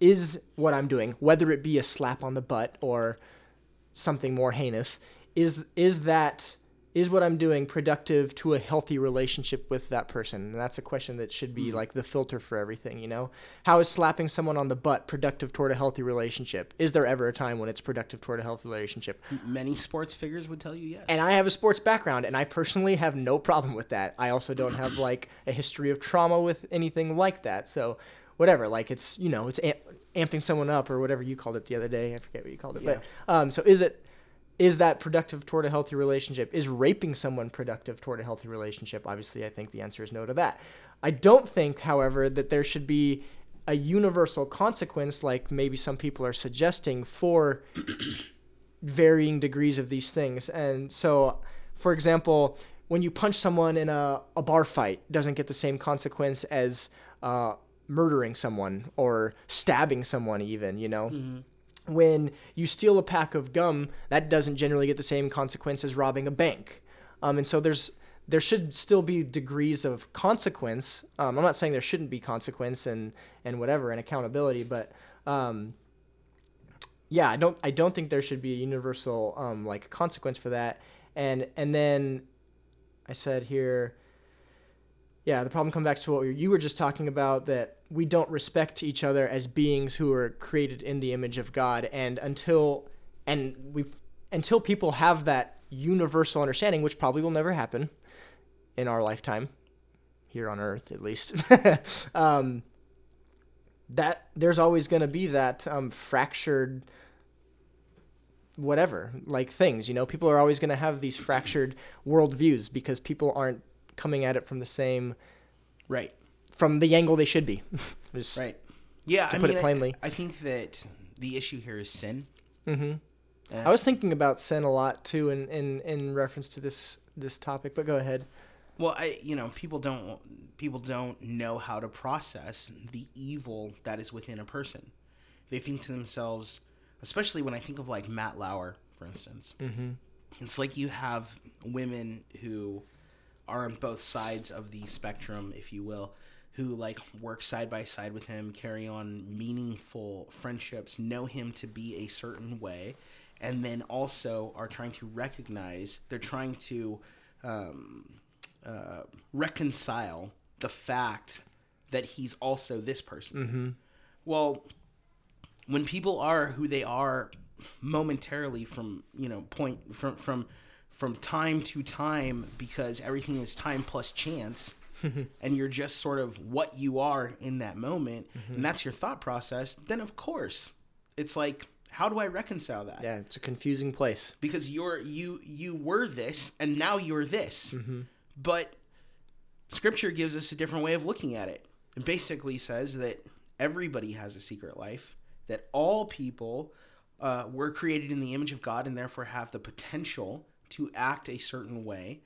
Speaker 1: is what I'm doing, whether it be a slap on the butt or something more heinous, is is that is what I'm doing productive to a healthy relationship with that person? And that's a question that should be like the filter for everything, you know? How is slapping someone on the butt productive toward a healthy relationship? Is there ever a time when it's productive toward a healthy relationship?
Speaker 2: Many sports figures would tell you yes.
Speaker 1: And I have a sports background, and I personally have no problem with that. I also don't have like a history of trauma with anything like that. So, whatever, like it's you know it's amp- amping someone up or whatever you called it the other day. I forget what you called it,
Speaker 2: Yeah.
Speaker 1: but um, so is it is that productive toward a healthy relationship? Is raping someone productive toward a healthy relationship? Obviously, I think the answer is no to that. I don't think, however, that there should be a universal consequence like maybe some people are suggesting for varying degrees of these things. And so, for example, when you punch someone in a, a bar fight, doesn't get the same consequence as uh, murdering someone or stabbing someone, even, you know? When you steal a pack of gum, that doesn't generally get the same consequence as robbing a bank. Um, and so there's there should still be degrees of consequence. Um, I'm not saying there shouldn't be consequence and and whatever and accountability, but um, yeah, I don't I don't think there should be a universal um, like consequence for that. And and then I said here, yeah, the problem comes back to what you were just talking about that we don't respect each other as beings who are created in the image of God, and until and we until people have that universal understanding, which probably will never happen in our lifetime here on Earth, at least. um, that there's always going to be that um, fractured whatever like things you know people are always going to have these fractured worldviews because people aren't coming at it from the same
Speaker 2: Right.
Speaker 1: From the angle they should be Just-
Speaker 2: Right. Yeah.
Speaker 1: To
Speaker 2: I
Speaker 1: put it
Speaker 2: mean, I-
Speaker 1: plainly.
Speaker 2: I, think that the issue here is sin.
Speaker 1: Mhm.
Speaker 2: And
Speaker 1: i was thinking about sin a lot too in, in in reference to this this topic but go ahead
Speaker 2: Well, I you know people don't people don't know how to process the evil that is within a person. They think to themselves, especially when I think of like Matt Lauer, for instance. Mm-hmm. It's like you have women who are on both sides of the spectrum, if you will, who like work side by side with him, carry on meaningful friendships, know him to be a certain way, and then also are trying to recognize they're trying to um, uh, reconcile the fact that he's also this person.
Speaker 1: Mm-hmm.
Speaker 2: Well, when people are who they are momentarily from you know point from from from time to time because everything is time plus chance and you're just sort of what you are in that moment and that's your thought process then of course it's like how do i reconcile that?
Speaker 1: Yeah it's a confusing place.
Speaker 2: Because you're you you were this and now you're this. But scripture gives us a different way of looking at it. It basically says that everybody has a secret life that all people uh, were created in the image of god and therefore have the potential to act a certain way.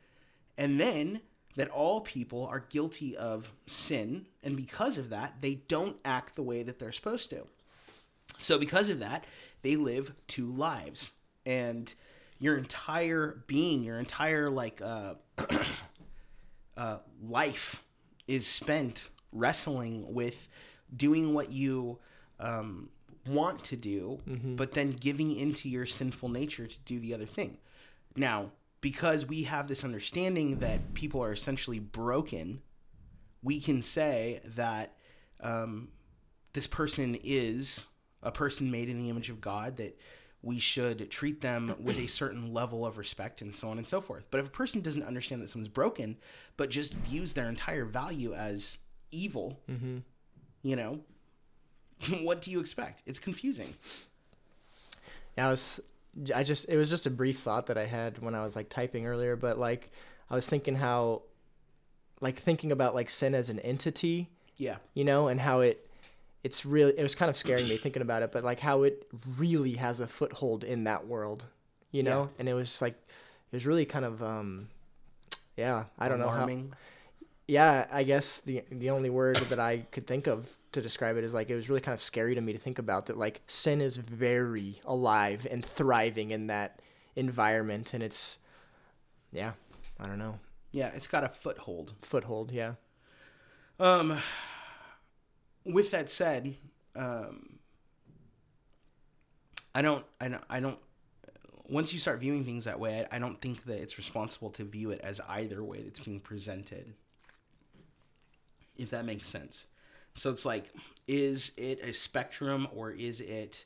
Speaker 2: And then that all people are guilty of sin and because of that they don't act the way that they're supposed to. So because of that, they live two lives, and your entire being, your entire like uh, uh, life, is spent wrestling with doing what you um, want to do, but then giving into your sinful nature to do the other thing. Now, because we have this understanding that people are essentially broken, we can say that um, this person is a person made in the image of God, that we should treat them with a certain level of respect and so on and so forth. But if a person doesn't understand that someone's broken, but just views their entire value as evil, you know, what do you expect? It's confusing.
Speaker 1: Yeah, I was, I just, it was just a brief thought that I had when I was like typing earlier, but like, I was thinking how, like, thinking about like sin as an entity,
Speaker 2: Yeah.
Speaker 1: you know, and how it, it's really, it was kind of scaring me thinking about it, but like how it really has a foothold in that world, you know, and it was like, it was really kind of, um, yeah, I don't know how,
Speaker 2: Alarming.
Speaker 1: Yeah, I guess the the only word that I could think of to describe it is like it was really kind of scary to me to think about that like sin is very alive and thriving in that environment and it's yeah, I don't know.
Speaker 2: Yeah, it's got a foothold.
Speaker 1: Foothold, yeah.
Speaker 2: Um, with that said, um, I don't, I don't, I don't. Once you start viewing things that way, I, I don't think that it's responsible to view it as either way that's being presented. If that makes sense. So it's like, is it a spectrum or is it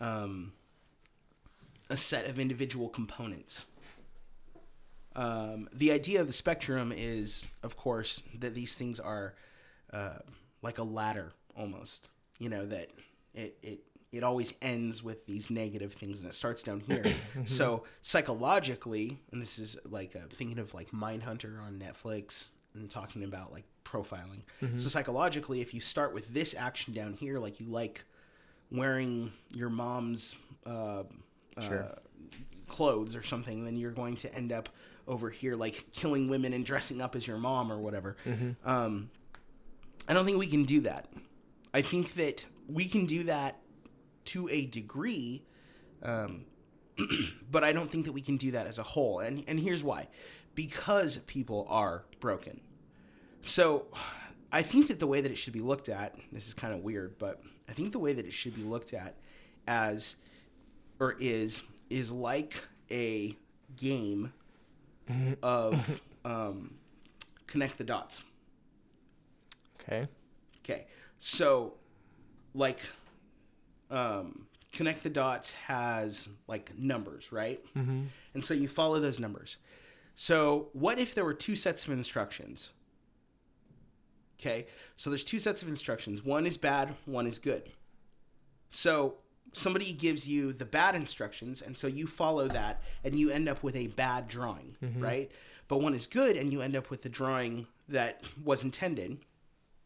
Speaker 2: um, a set of individual components? Um, the idea of the spectrum is, of course, that these things are uh, like a ladder almost. You know that it it it always ends with these negative things and it starts down here. so psychologically, and this is like uh, thinking of like Mindhunter on Netflix and talking about like profiling. So psychologically, if you start with this action down here, like you like wearing your mom's uh, uh, clothes or something, then you're going to end up over here like killing women and dressing up as your mom or whatever. Um, I don't think we can do that. I think that we can do that to a degree, um, but I don't think that we can do that as a whole. And and here's why: because people are broken. So, I think that the way that it should be looked at, this is kind of weird, but I think the way that it should be looked at as or is is like a game of um, connect the dots.
Speaker 1: Okay.
Speaker 2: Okay. So like um connect the dots has like numbers, right? Mm-hmm. And so you follow those numbers. So what if there were two sets of instructions? Okay. So there's two sets of instructions. One is bad, one is good. So somebody gives you the bad instructions and so you follow that and you end up with a bad drawing, right? But one is good and you end up with the drawing that was intended.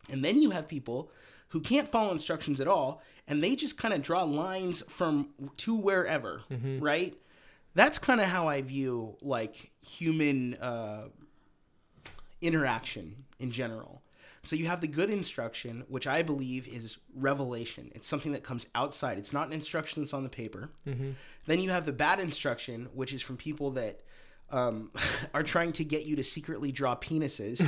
Speaker 2: And then you have people who can't follow instructions at all, and they just kind of draw lines from to wherever, right? That's kind of how I view like human uh, interaction in general. So you have the good instruction, which I believe is revelation. It's something that comes outside. It's not an instruction that's on the paper. Then you have the bad instruction, which is from people that um, are trying to get you to secretly draw penises,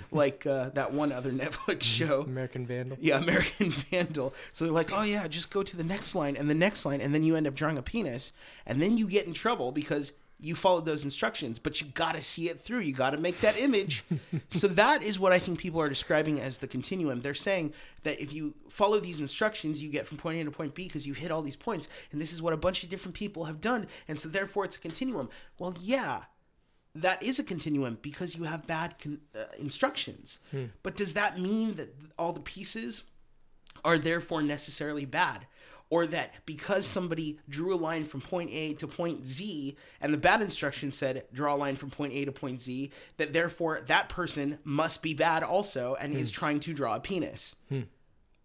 Speaker 2: like uh, that one other Netflix show.
Speaker 1: American Vandal.
Speaker 2: Yeah, American Vandal. So they're like, oh yeah, just go to the next line and the next line, and then you end up drawing a penis, and then you get in trouble because you followed those instructions, but you got to see it through. You got to make that image. so that is what I think people are describing as the continuum. They're saying that if you follow these instructions, you get from point A to point B because you hit all these points, and this is what a bunch of different people have done, and so therefore it's a continuum. Well, yeah, that is a continuum because you have bad con- uh, instructions. But does that mean that all the pieces are therefore necessarily bad? Or that because somebody drew a line from point A to point Z and the bad instruction said draw a line from point A to point Z, that therefore that person must be bad also and is trying to draw a penis?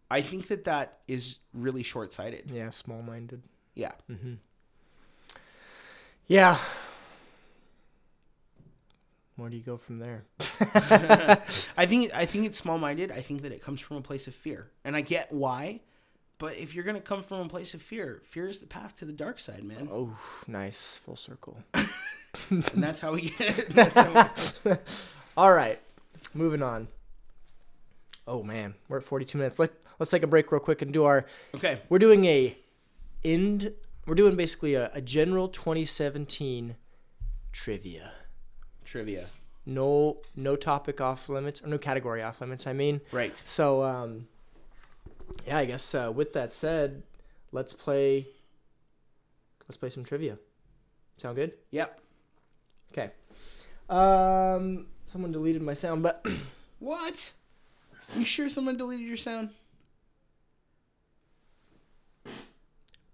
Speaker 2: I think that that is really short sighted.
Speaker 1: Yeah, small-minded.
Speaker 2: Yeah. Mm-hmm.
Speaker 1: Yeah. Where do you go from there?
Speaker 2: I think I think it's small minded. I think that it comes from a place of fear, and I get why. But if you're gonna come from a place of fear, fear is the path to the dark side, man,
Speaker 1: Oh, nice full circle.
Speaker 2: and that's how we get it. That's how we-
Speaker 1: All right, moving on. Oh man, we're at 42 minutes. Let let's take a break real quick and do our.
Speaker 2: okay,
Speaker 1: We're doing a end. We're doing basically a, a general 2017 trivia.
Speaker 2: trivia.
Speaker 1: No no topic off limits or no category off limits. I mean.
Speaker 2: Right.
Speaker 1: So um, yeah, I guess uh, with that said, let's play. Let's play some trivia. Sound good?
Speaker 2: Yep.
Speaker 1: Okay. Um, someone deleted my sound, but
Speaker 2: What? You sure someone deleted your sound?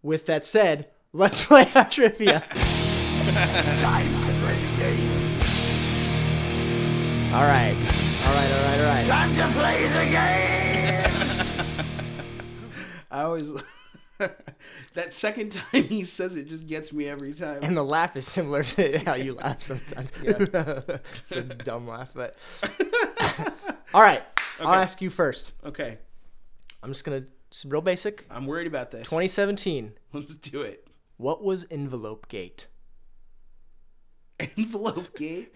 Speaker 1: with that said, let's play our trivia.
Speaker 3: Time to play the game.
Speaker 1: All right. All right. All right. All right.
Speaker 3: Time to play the game.
Speaker 2: I always that second time he says it just gets me every time.
Speaker 1: And the laugh is similar to how you laugh sometimes. it's a dumb laugh, but. All right. I'll ask you first.
Speaker 2: Okay,
Speaker 1: I'm just gonna. It's real basic.
Speaker 2: I'm worried about this.
Speaker 1: 2017.
Speaker 2: Let's do it.
Speaker 1: What was Envelope Gate?
Speaker 2: Envelope gate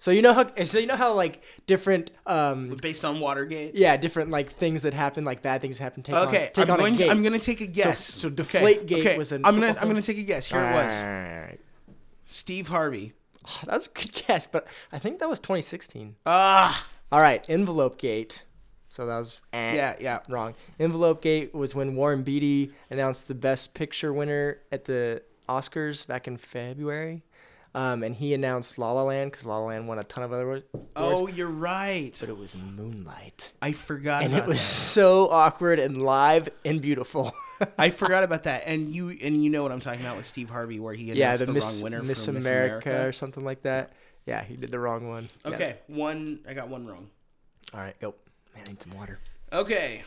Speaker 1: So you know how so you know how like different um
Speaker 2: based on Watergate.
Speaker 1: yeah different like things that happen like bad things happen take
Speaker 2: Okay,
Speaker 1: on, take
Speaker 2: I'm
Speaker 1: on
Speaker 2: going.
Speaker 1: a
Speaker 2: To,
Speaker 1: gate.
Speaker 2: I'm going to take a guess.
Speaker 1: so
Speaker 2: Okay,
Speaker 1: Deflategate
Speaker 2: okay,
Speaker 1: was an-
Speaker 2: I'm gonna. I'm gonna take a guess. Here it was.
Speaker 1: Alright.
Speaker 2: Steve Harvey.
Speaker 1: Oh, that was a good guess, but I think that was 2016.
Speaker 2: Ah,
Speaker 1: All right, Envelope Gate. So that was eh,
Speaker 2: yeah, yeah.
Speaker 1: wrong. Envelope Gate was when Warren Beatty announced the Best Picture winner at the Oscars back in February. Um, and he announced La La Land because La La Land won a ton of other awards.
Speaker 2: Oh, you're right.
Speaker 1: but it was Moonlight,
Speaker 2: I forgot
Speaker 1: and
Speaker 2: about
Speaker 1: it was
Speaker 2: that.
Speaker 1: so awkward and live and beautiful.
Speaker 2: I forgot about that. And you and you know what I'm talking about with Steve Harvey, where he announced
Speaker 1: yeah, the,
Speaker 2: the,
Speaker 1: Miss,
Speaker 2: wrong winner
Speaker 1: Miss,
Speaker 2: for
Speaker 1: America,
Speaker 2: Miss
Speaker 1: or something like that. Yeah, he did the wrong one. Yeah.
Speaker 2: Okay, one. I got one wrong.
Speaker 1: All right, go. Man, I need some water.
Speaker 2: Okay,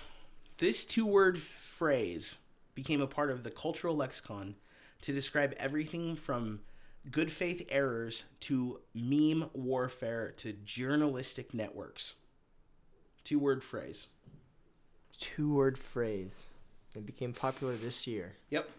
Speaker 2: this two-word phrase became a part of the cultural lexicon to describe everything from good faith errors to meme warfare to journalistic networks. Two-word phrase.
Speaker 1: Two word phrase. It became popular this year.
Speaker 2: Yep.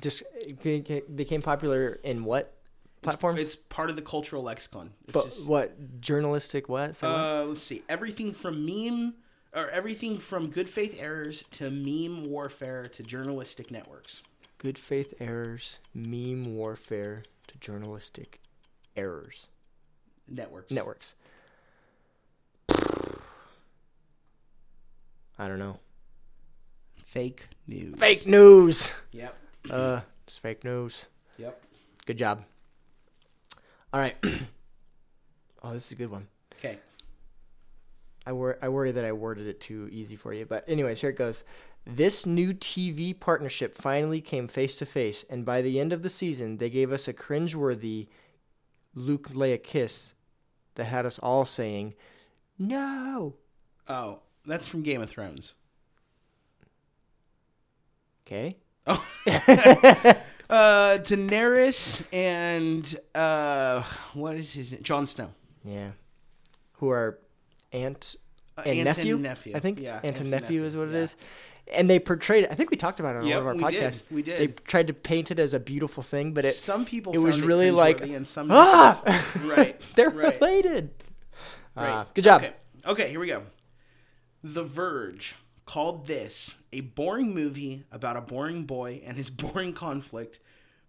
Speaker 1: Just became popular in what platforms?
Speaker 2: It's part of the cultural lexicon. It's
Speaker 1: but
Speaker 2: just,
Speaker 1: what journalistic? What? What?
Speaker 2: uh, let's see. Everything from meme or everything from good faith errors to meme warfare to journalistic networks.
Speaker 1: Good faith errors, meme warfare to journalistic errors.
Speaker 2: Networks.
Speaker 1: Networks. I don't know.
Speaker 2: Fake news.
Speaker 1: Fake news.
Speaker 2: Yep.
Speaker 1: Uh, it's fake news.
Speaker 2: Yep.
Speaker 1: Good job. All right. oh, this is a good one.
Speaker 2: Okay.
Speaker 1: I wor- I worry that I worded it too easy for you. But anyways, here it goes. This new TV partnership finally came face to face, and by the end of the season, they gave us a cringeworthy Luke Leia kiss that had us all saying, "No."
Speaker 2: Oh, that's from Game of Thrones.
Speaker 1: Okay.
Speaker 2: Oh. uh, Daenerys and uh, what is his name? Jon Snow.
Speaker 1: Yeah. Who are aunt
Speaker 2: Uh,
Speaker 1: and
Speaker 2: aunt
Speaker 1: nephew?
Speaker 2: and nephew.
Speaker 1: I think
Speaker 2: Yeah,
Speaker 1: aunt
Speaker 2: aunt
Speaker 1: and nephew,
Speaker 2: nephew,
Speaker 1: is what it
Speaker 2: yeah.
Speaker 1: is. And they portrayed it. I think we talked about it on
Speaker 2: Yep,
Speaker 1: one of our
Speaker 2: we did.
Speaker 1: podcasts.
Speaker 2: We did.
Speaker 1: They tried to paint it as a beautiful thing, but it
Speaker 2: some people
Speaker 1: it was really like,
Speaker 2: and some
Speaker 1: ah,
Speaker 2: right.
Speaker 1: they're
Speaker 2: right.
Speaker 1: related.
Speaker 2: Right.
Speaker 1: Ah, good job.
Speaker 2: Okay. Okay, here we go. The Verge called this a boring movie about a boring boy and his boring conflict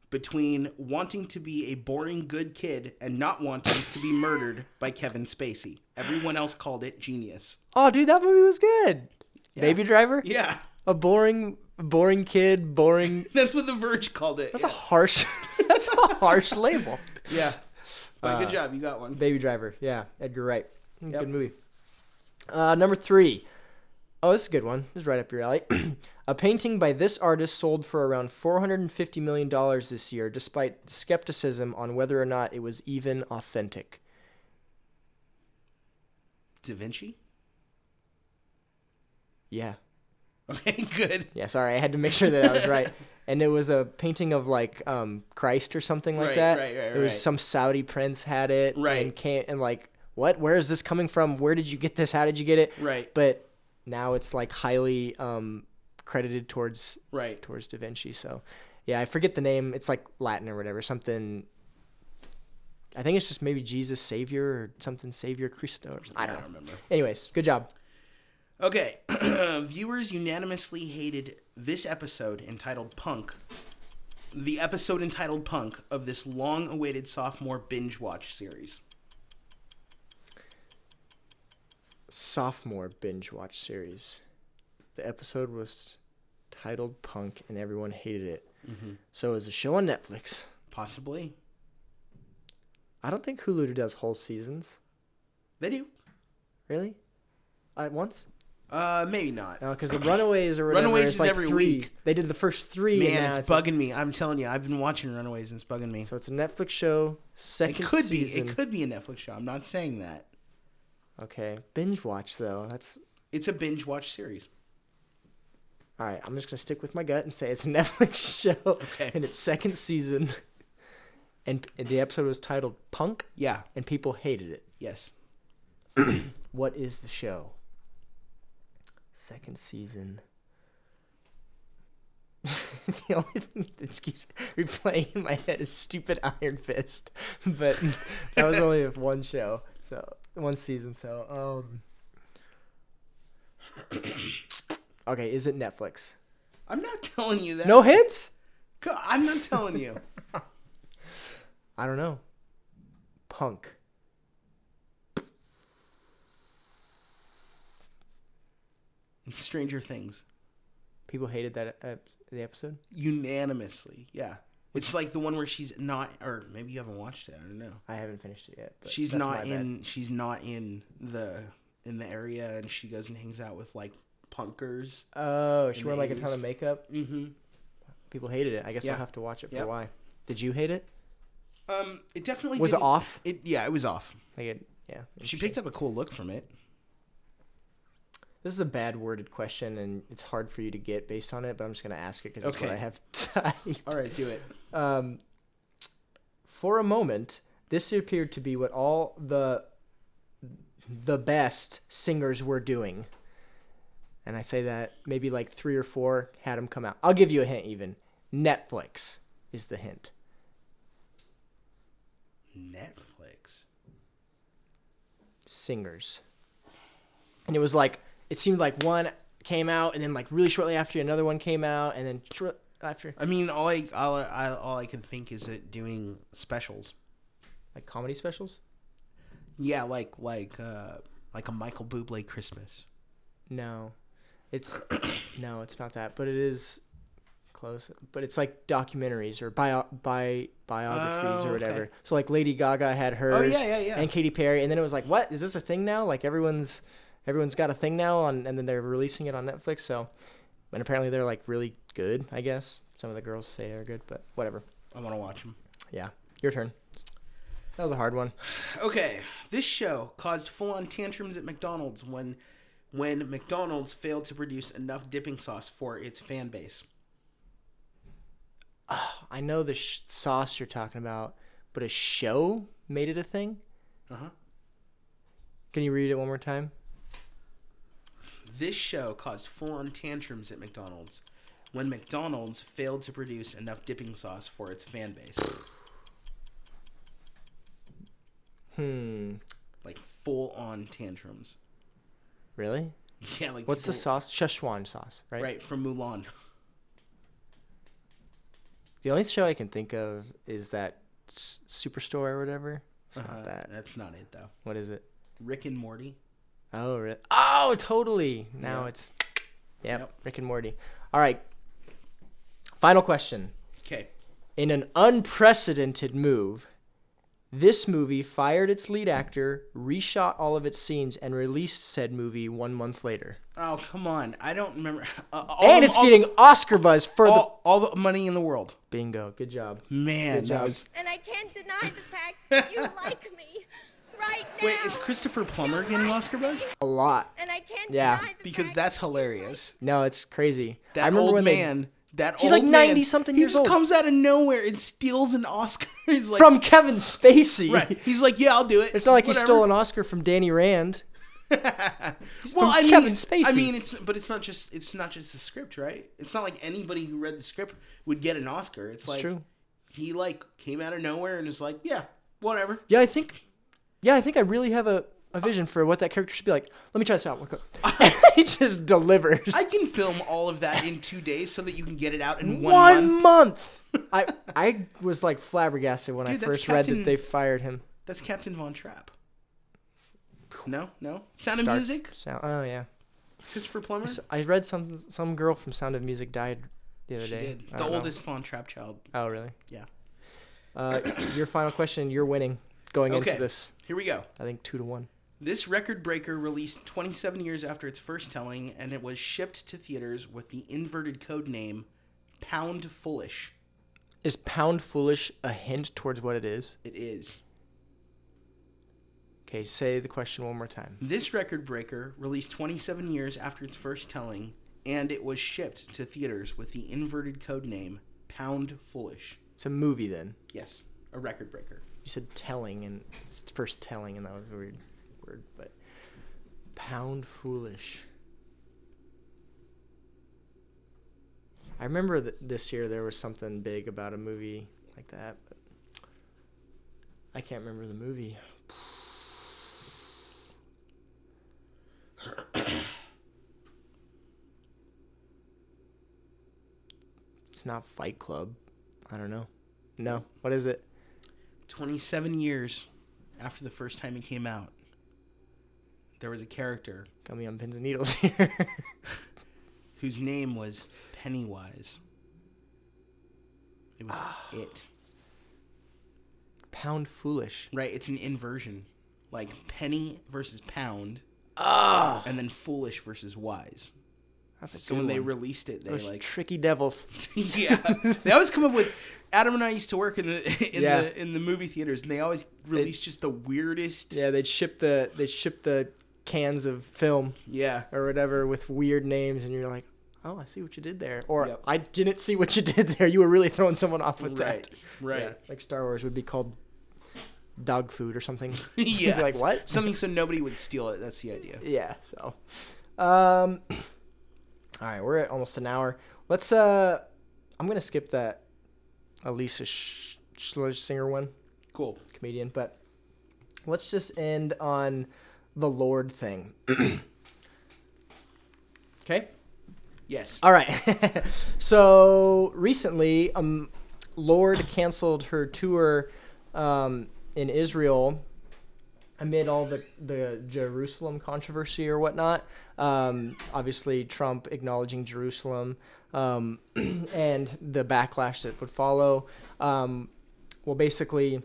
Speaker 2: between wanting to be a boring good kid and not wanting to be murdered by Kevin Spacey. Everyone else called it genius.
Speaker 1: Oh, dude, that movie was good. Baby Driver.
Speaker 2: Yeah.
Speaker 1: A boring, boring kid. Boring.
Speaker 2: That's what The Verge called it.
Speaker 1: That's a harsh. that's a harsh label.
Speaker 2: yeah. But
Speaker 1: Uh,
Speaker 2: good job, you got one.
Speaker 1: Baby Driver. Yeah, Edgar Wright.
Speaker 2: Yep.
Speaker 1: Good movie. Uh, number three. Oh, this is a good one. This is right up your alley. a painting by this artist sold for around $450 million this year, despite skepticism on whether or not it was even authentic.
Speaker 2: Da Vinci?
Speaker 1: Yeah.
Speaker 2: Okay, good.
Speaker 1: Yeah, sorry. I had to make sure that I was right. And it was a painting of like um, Christ or something like
Speaker 2: Right,
Speaker 1: that.
Speaker 2: right, right,
Speaker 1: it was some Saudi prince had it.
Speaker 2: Right.
Speaker 1: And can't and like what? Where is this coming from? Where did you get this? How did you get it?
Speaker 2: Right.
Speaker 1: But now it's like highly um, credited towards
Speaker 2: Right.
Speaker 1: towards Da Vinci. So yeah, I forget the name. It's like Latin or whatever. Something. I think it's just maybe Jesus Savior or something Savior Christo. Or, something.
Speaker 2: I
Speaker 1: don't
Speaker 2: don't remember.
Speaker 1: Anyways, good job.
Speaker 2: Okay, viewers unanimously hated this episode entitled Punk. The episode entitled Punk of this long awaited sophomore binge watch series.
Speaker 1: sophomore binge watch series. The episode was titled Punk, and everyone hated it. Mm-hmm. So it was a show on Netflix.
Speaker 2: Possibly.
Speaker 1: I don't think Hulu does whole seasons.
Speaker 2: They do.
Speaker 1: Really? At once?
Speaker 2: Uh, maybe not.
Speaker 1: No, because the Runaways or whatever
Speaker 2: Runaways
Speaker 1: is
Speaker 2: is
Speaker 1: like
Speaker 2: every
Speaker 1: three.
Speaker 2: week.
Speaker 1: They did the first three. and
Speaker 2: Man,
Speaker 1: now
Speaker 2: it's bugging me. I'm telling you, I've been watching Runaways and it's bugging me.
Speaker 1: so it's a Netflix show. Second It
Speaker 2: could
Speaker 1: season.
Speaker 2: be. It could be a Netflix show. I'm not saying that.
Speaker 1: Okay, binge watch though. That's
Speaker 2: It's a binge watch series.
Speaker 1: all right. I'm just gonna stick with my gut and say it's a Netflix show,
Speaker 2: Okay.
Speaker 1: and it's second season. And and the episode was titled Punk,
Speaker 2: Yeah.
Speaker 1: and people hated it.
Speaker 2: Yes.
Speaker 1: What is the show? Second season. the only thing that keeps replaying in my head is stupid Iron Fist, but that was only one show, so one season. So, um, okay, is it Netflix?
Speaker 2: I'm not telling you that.
Speaker 1: No hints.
Speaker 2: I'm not telling you.
Speaker 1: I don't know. Punk.
Speaker 2: Stranger Things.
Speaker 1: People hated that uh, the episode.
Speaker 2: Unanimously. Yeah. It's like the one where she's not, or maybe you haven't watched it. I don't know.
Speaker 1: I haven't finished it yet. But
Speaker 2: She's not in. She's not in the in the area, and she goes and hangs out with like punkers.
Speaker 1: Oh, she wore like a ton of makeup.
Speaker 2: Mm-hmm.
Speaker 1: People hated it. I guess
Speaker 2: Yeah.
Speaker 1: I'll have to watch it for
Speaker 2: Yep.
Speaker 1: why. Did you hate it?
Speaker 2: Um, it definitely
Speaker 1: Was it off?
Speaker 2: It yeah, it was off.
Speaker 1: Like it, yeah.
Speaker 2: She picked up a cool look from it.
Speaker 1: This is a bad worded question, and it's hard for you to get based on it. But I'm just gonna ask it because that's what
Speaker 2: Okay.
Speaker 1: I have typed.
Speaker 2: All right, do it.
Speaker 1: Um, for a moment, this appeared to be what all the the best singers were doing. And I say that maybe like three or four had them come out. I'll give you a hint. Even Netflix is the hint.
Speaker 2: Netflix.
Speaker 1: Singers, and it was like it seemed like one came out, and then like really shortly after another one came out, and then short after
Speaker 2: I mean, all I all I all I can think is it doing specials.
Speaker 1: like comedy specials.
Speaker 2: Yeah, like like uh like a Michael Bublé Christmas.
Speaker 1: No, it's no, it's not that, but it is close. But it's like documentaries or bio, bi, biographies
Speaker 2: Oh,
Speaker 1: or
Speaker 2: okay.
Speaker 1: whatever. So like Lady Gaga had hers,
Speaker 2: Oh, yeah, yeah, yeah.
Speaker 1: and Katy Perry, and then it was like, what is this a thing now? Like everyone's everyone's got a thing now on, and then they're releasing it on Netflix. So, and apparently they're like really good. I guess some of the girls say they're good, but whatever.
Speaker 2: I want to watch them.
Speaker 1: Yeah, your turn. That was a hard one.
Speaker 2: Okay, this show caused full-on tantrums at McDonald's when when McDonald's failed to produce enough dipping sauce for its fan base.
Speaker 1: I know the sh- sauce you're talking about, but a show made it a thing.
Speaker 2: Uh-huh.
Speaker 1: Can you read it one more time?
Speaker 2: This show caused full-on tantrums at McDonald's when McDonald's failed to produce enough dipping sauce for its fan base.
Speaker 1: Hmm.
Speaker 2: Like full-on tantrums.
Speaker 1: Really?
Speaker 2: Yeah, like
Speaker 1: What's the sauce? Szechuan sauce, right?
Speaker 2: Right from Mulan.
Speaker 1: The only show I can think of is that S- Superstore or whatever. It's
Speaker 2: Uh-huh,
Speaker 1: not that.
Speaker 2: That's not it though.
Speaker 1: What is it?
Speaker 2: Rick and Morty.
Speaker 1: Oh, really? Oh, totally. Now
Speaker 2: Yeah.
Speaker 1: it's. Yep,
Speaker 2: Yep.
Speaker 1: Rick and Morty. All right. Final question.
Speaker 2: Okay.
Speaker 1: In an unprecedented move, this movie fired its lead actor, reshot all of its scenes, and released said movie one month later.
Speaker 2: Oh come on! I don't remember. Uh,
Speaker 1: and
Speaker 2: the-
Speaker 1: it's
Speaker 2: all
Speaker 1: getting Oscar buzz for
Speaker 2: the,
Speaker 1: the
Speaker 2: all, all the money in the world.
Speaker 1: bingo. Good job.
Speaker 2: Man,
Speaker 1: Good
Speaker 2: that
Speaker 1: job.
Speaker 2: was.
Speaker 4: And I can't deny the fact that you like me right now.
Speaker 2: Wait, is Christopher Plummer getting Oscar buzz?
Speaker 1: A lot.
Speaker 4: And I can't
Speaker 1: Yeah.
Speaker 4: deny the
Speaker 2: Because
Speaker 4: fact
Speaker 2: that's hilarious.
Speaker 1: No, it's crazy.
Speaker 2: That
Speaker 1: I remember
Speaker 2: old
Speaker 1: when
Speaker 2: man. That
Speaker 1: He's
Speaker 2: old
Speaker 1: like
Speaker 2: man,
Speaker 1: 90-something
Speaker 2: he
Speaker 1: years
Speaker 2: just
Speaker 1: old.
Speaker 2: comes out of nowhere and steals an Oscar. He's like,
Speaker 1: from Kevin Spacey.
Speaker 2: right. He's like, yeah, I'll do it.
Speaker 1: It's not like he stole an Oscar from Danny Rand.
Speaker 2: well,
Speaker 1: from
Speaker 2: I mean,
Speaker 1: Kevin Spacey.
Speaker 2: I mean, it's but it's not just it's not just the script, right? It's not like anybody who read the script would get an Oscar. It's, like
Speaker 1: true.
Speaker 2: he like came out of nowhere and is like, yeah, whatever.
Speaker 1: Yeah, I think. Yeah, I think I really have a, a vision for what that character should be like. Let me try this out. he just delivers.
Speaker 2: I can film all of that in two days so that you can get it out in one,
Speaker 1: One
Speaker 2: month.
Speaker 1: month. I I was like flabbergasted when
Speaker 2: Dude,
Speaker 1: I first read that they fired him.
Speaker 2: That's Captain Von Trapp. No, no. Sound of Music.
Speaker 1: Sound, oh yeah.
Speaker 2: Christopher Plummer.
Speaker 1: I read some some girl from Sound of Music died the other
Speaker 2: She
Speaker 1: day.
Speaker 2: did. The oldest Von Trapp child.
Speaker 1: Oh really?
Speaker 2: Yeah.
Speaker 1: Uh, your final question. You're winning going
Speaker 2: Okay.
Speaker 1: into this.
Speaker 2: Here we go.
Speaker 1: I think two to one.
Speaker 2: This record breaker released 27 years after its first telling, and it was shipped to theaters with the inverted code name Pound Foolish.
Speaker 1: Is Pound Foolish a hint towards what it is?
Speaker 2: It is.
Speaker 1: Okay, say the question one more time.
Speaker 2: This record breaker released 27 years after its first telling, and it was shipped to theaters with the inverted code name Pound Foolish.
Speaker 1: It's a movie then.
Speaker 2: Yes, a record breaker.
Speaker 1: You said telling and first telling and that was a weird word, but Pound Foolish. I remember that this year there was something big about a movie like that, but I can't remember the movie. it's not Fight Club. I don't know. No. What is it?
Speaker 2: 27 years after the first time it came out, there was a character
Speaker 1: Got me on pins and needles here.
Speaker 2: whose name was Pennywise. It was
Speaker 1: Ah.
Speaker 2: it.
Speaker 1: Pound foolish.
Speaker 2: Right? It's an inversion. Like penny versus pound,
Speaker 1: Ah,
Speaker 2: and then foolish versus wise.
Speaker 1: That's
Speaker 2: So when they released it, they
Speaker 1: Those
Speaker 2: like
Speaker 1: tricky devils.
Speaker 2: yeah, they always come up with. Adam and I used to work in the in
Speaker 1: Yeah.
Speaker 2: the in the movie theaters, and they always release just the weirdest.
Speaker 1: Yeah, they'd ship the they'd ship the cans of film
Speaker 2: Yeah,
Speaker 1: or whatever with weird names, and you're like, oh, I see what you did there, or
Speaker 2: Yep.
Speaker 1: I didn't see what you did there. You were really throwing someone off with
Speaker 2: right,
Speaker 1: that.
Speaker 2: right.
Speaker 1: Yeah, like Star Wars would be called dog food or something.
Speaker 2: Yeah,
Speaker 1: like what?
Speaker 2: Something so nobody would steal it. That's the idea.
Speaker 1: Yeah. So, um, all right, we're at almost an hour. Let's. Uh, I'm gonna skip that Iliza Sch- Shlesinger one,
Speaker 2: Cool.
Speaker 1: comedian, but let's just end on the Lorde thing. okay.
Speaker 2: Yes.
Speaker 1: All right. so recently, um, Lorde canceled her tour um, in Israel amid all the, the Jerusalem controversy or whatnot. Um, obviously, Trump acknowledging Jerusalem um, and the backlash that would follow. Um, well, basically,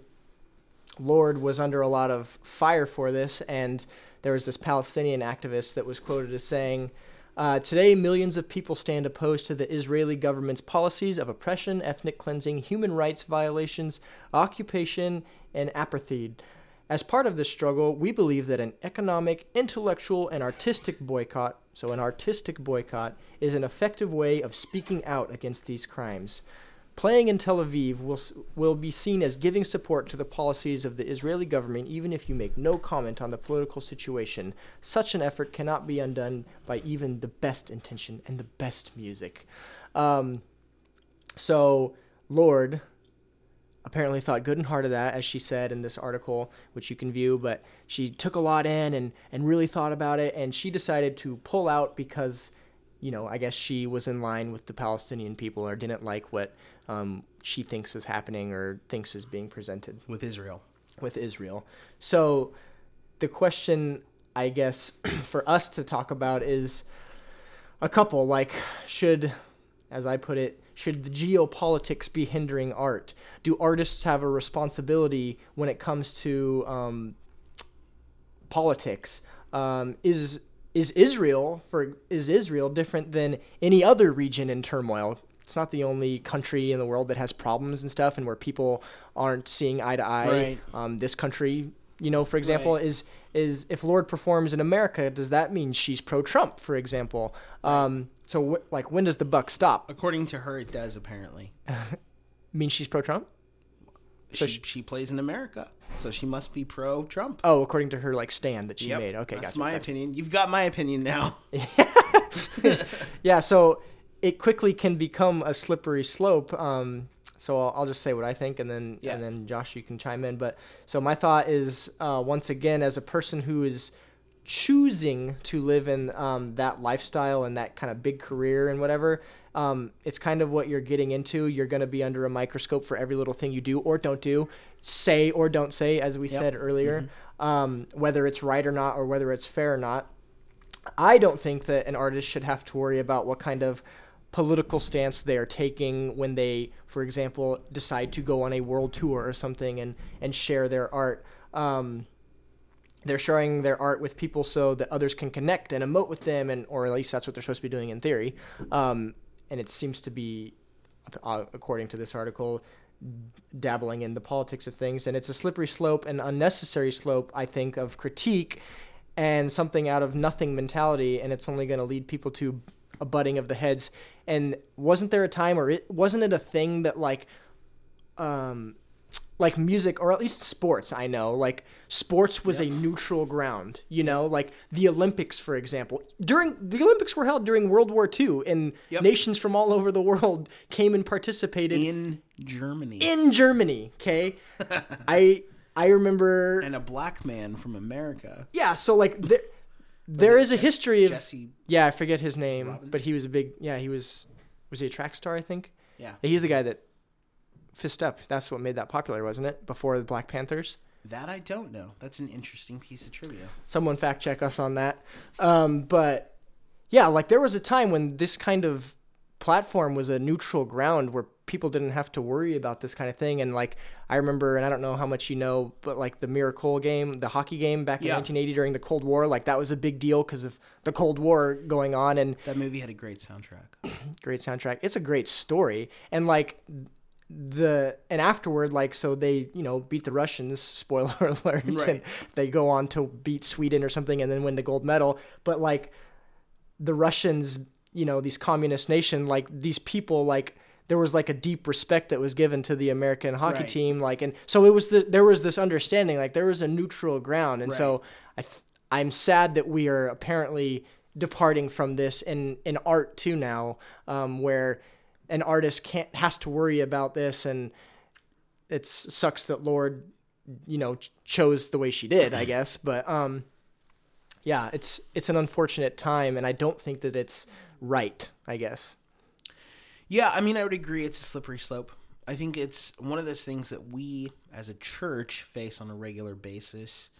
Speaker 1: Lorde was under a lot of fire for this, and there was this Palestinian activist that was quoted as saying, uh, Today, millions of people stand opposed to the Israeli government's policies of oppression, ethnic cleansing, human rights violations, occupation, and apartheid. As part of this struggle, we believe that an economic, intellectual, and artistic boycott, so an artistic boycott, is an effective way of speaking out against these crimes. Playing in Tel Aviv will, will be seen as giving support to the policies of the Israeli government, even if you make no comment on the political situation. Such an effort cannot be undone by even the best intention and the best music. Um, so, Lorde apparently thought good and hard of that, as she said in this article, which you can view, but she took a lot in and, and really thought about it, and she decided to pull out because you know, I guess she was in line with the Palestinian people or didn't like what um, she thinks is happening or thinks is being presented
Speaker 2: With Israel.
Speaker 1: with Israel. So the question, I guess, for us to talk about is a couple like, should, as I put it, should the geopolitics be hindering art? Do artists have a responsibility when it comes to um, politics? Um, is is Israel for is Israel different than any other region in turmoil? It's not the only country in the world that has problems and stuff, and where people aren't seeing eye to eye.
Speaker 2: Right.
Speaker 1: Um, this country, you know, for example,
Speaker 2: Right.
Speaker 1: is is if Lorde performs in America, does that mean she's pro-Trump, for example? Um, so, wh- like, when does the buck stop?
Speaker 2: According to her, it does apparently.
Speaker 1: means she's pro-Trump? So
Speaker 2: she, she plays in America, so she must be pro Trump.
Speaker 1: Oh, according to her like stand that she
Speaker 2: Yep,
Speaker 1: made. Okay,
Speaker 2: that's
Speaker 1: gotcha.
Speaker 2: my opinion. You've got my opinion now.
Speaker 1: yeah, so it quickly can become a slippery slope. Um, so I'll, I'll just say what I think, and then
Speaker 2: Yeah.
Speaker 1: and then Josh, you can chime in. But so my thought is, uh, once again, as a person who is choosing to live in um, that lifestyle and that kind of big career and whatever, um, it's kind of what you're getting into. You're going to be under a microscope for every little thing you do or don't do, say or don't say, as we said earlier, um, whether it's right or not, or whether it's fair or not. I don't think that an artist should have to worry about what kind of political stance they are taking when they, for example, decide to go on a world tour or something and, and share their art. Um, they're sharing their art with people so that others can connect and emote with them, and or at least that's what they're supposed to be doing in theory. Um, and it seems to be, uh, according to this article, dabbling in the politics of things, and it's a slippery slope, an unnecessary slope, I think, of critique and something out of nothing mentality, and it's only going to lead people to a butting of the heads. And wasn't there a time, or it wasn't it a thing that like, um, like music or at least sports? I know like sports was a neutral ground. You know, like the Olympics, for example. During the Olympics were held during World War II, and
Speaker 2: Yep.
Speaker 1: nations from all over the world came and participated
Speaker 2: In Germany.
Speaker 1: in Germany. Okay, I I remember.
Speaker 2: and a black man from America.
Speaker 1: Yeah, so like there, there is a history of
Speaker 2: Jesse.
Speaker 1: yeah, I forget his name,
Speaker 2: Robbins?
Speaker 1: but he was a big yeah, he was was he a track star, I think.
Speaker 2: Yeah.
Speaker 1: He's the guy that fist up. That's what made that popular, wasn't it? Before the Black Panthers.
Speaker 2: That I don't know. That's an interesting piece of trivia.
Speaker 1: Someone fact check us on that. Um, but yeah, like there was a time when this kind of platform was a neutral ground where people didn't have to worry about this kind of thing. And like I remember, and I don't know how much you know, but like the Miracle game, the hockey game back in
Speaker 2: Yeah.
Speaker 1: 1980 during the Cold War, like that was a big deal because of the Cold War going on and
Speaker 2: That movie had a great soundtrack.
Speaker 1: great soundtrack. It's a great story, and like the and afterward, like so they you know beat the Russians. Spoiler alert! And
Speaker 2: Right.
Speaker 1: they go on to beat Sweden or something, and then win the gold medal. But like the Russians, you know, these communist nation, like these people, like there was like a deep respect that was given to the American hockey
Speaker 2: Right.
Speaker 1: team, like, and so it was the there was this understanding, like there was a neutral ground, and so I th- I'm sad that we are apparently departing from this in in art too now, um, where an artist can't has to worry about this, and it sucks that Lorde, you know, ch- chose the way she did, I guess, but um yeah, it's it's an unfortunate time, and I don't think that it's right. I guess.
Speaker 2: Yeah, I mean, I would agree. It's a slippery slope. I think it's one of those things that we, as a church, face on a regular basis.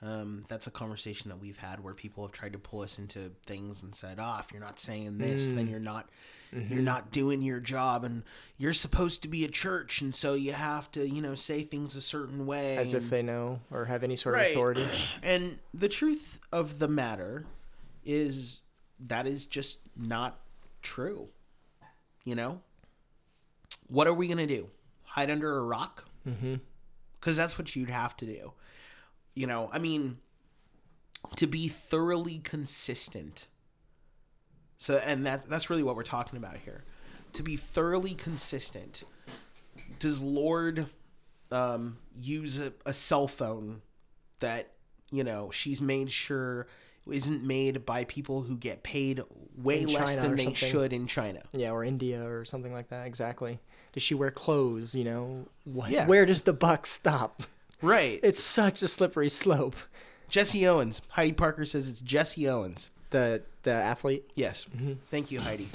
Speaker 2: Um, that's a conversation that we've had where people have tried to pull us into things and said, "Oh, if you're not saying this, then you're not, you're not doing your job, and you're supposed to be a church, and so you have to, you know, say things a certain way."
Speaker 1: As if they know or have any sort
Speaker 2: Right.
Speaker 1: of authority.
Speaker 2: And the truth of the matter is that is just not true. You know? What are we going to do? Hide under a rock? Mm-hmm. Because that's what you'd have to do. You know, I mean, to be thoroughly consistent. So, and that, that's really what we're talking about here. To be thoroughly consistent, does Lorde um, use a, a cell phone that you know she's made sure isn't made by people who get paid way
Speaker 1: In
Speaker 2: less
Speaker 1: China
Speaker 2: than they
Speaker 1: something.
Speaker 2: should in China.
Speaker 1: Yeah, or India or something like that. Exactly. Does she wear clothes? You know, What,
Speaker 2: Yeah.
Speaker 1: where does the buck stop?
Speaker 2: Right.
Speaker 1: It's such a slippery slope.
Speaker 2: Jesse Owens. Heidi Parker says it's Jesse Owens.
Speaker 1: The the athlete.
Speaker 2: Yes. Thank you, Heidi.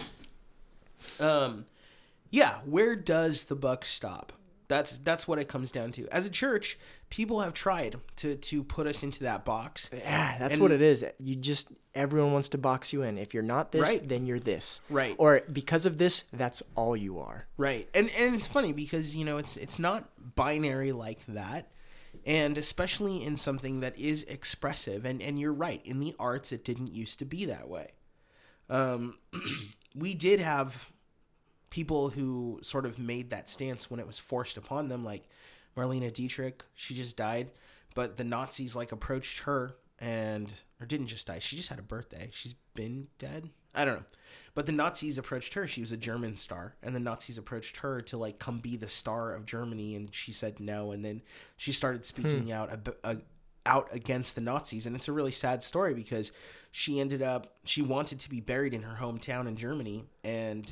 Speaker 2: Um, yeah. Where does the buck stop? That's that's what it comes down to. As a church, people have tried to to put us into that box.
Speaker 1: Yeah, that's
Speaker 2: And-
Speaker 1: what it is. You just everyone wants to box you in. If you're not this,
Speaker 2: Right.
Speaker 1: then you're this.
Speaker 2: Right.
Speaker 1: Or because of this, that's all you are.
Speaker 2: Right. And and it's funny because, you know, it's it's not binary like that. And especially in something that is expressive and and you're right, in the arts it didn't used to be that way. Um we did have people who sort of made that stance when it was forced upon them like Marlene Dietrich, she just died, but the Nazis like approached her and or didn't just die. She just had a birthday. She's been dead. I don't know. But the Nazis approached her. She was a German star, and the Nazis approached her to like come be the star of Germany, and she said no. And then she started speaking out ab- uh, out against the Nazis, and it's a really sad story because she ended up she wanted to be buried in her hometown in Germany, and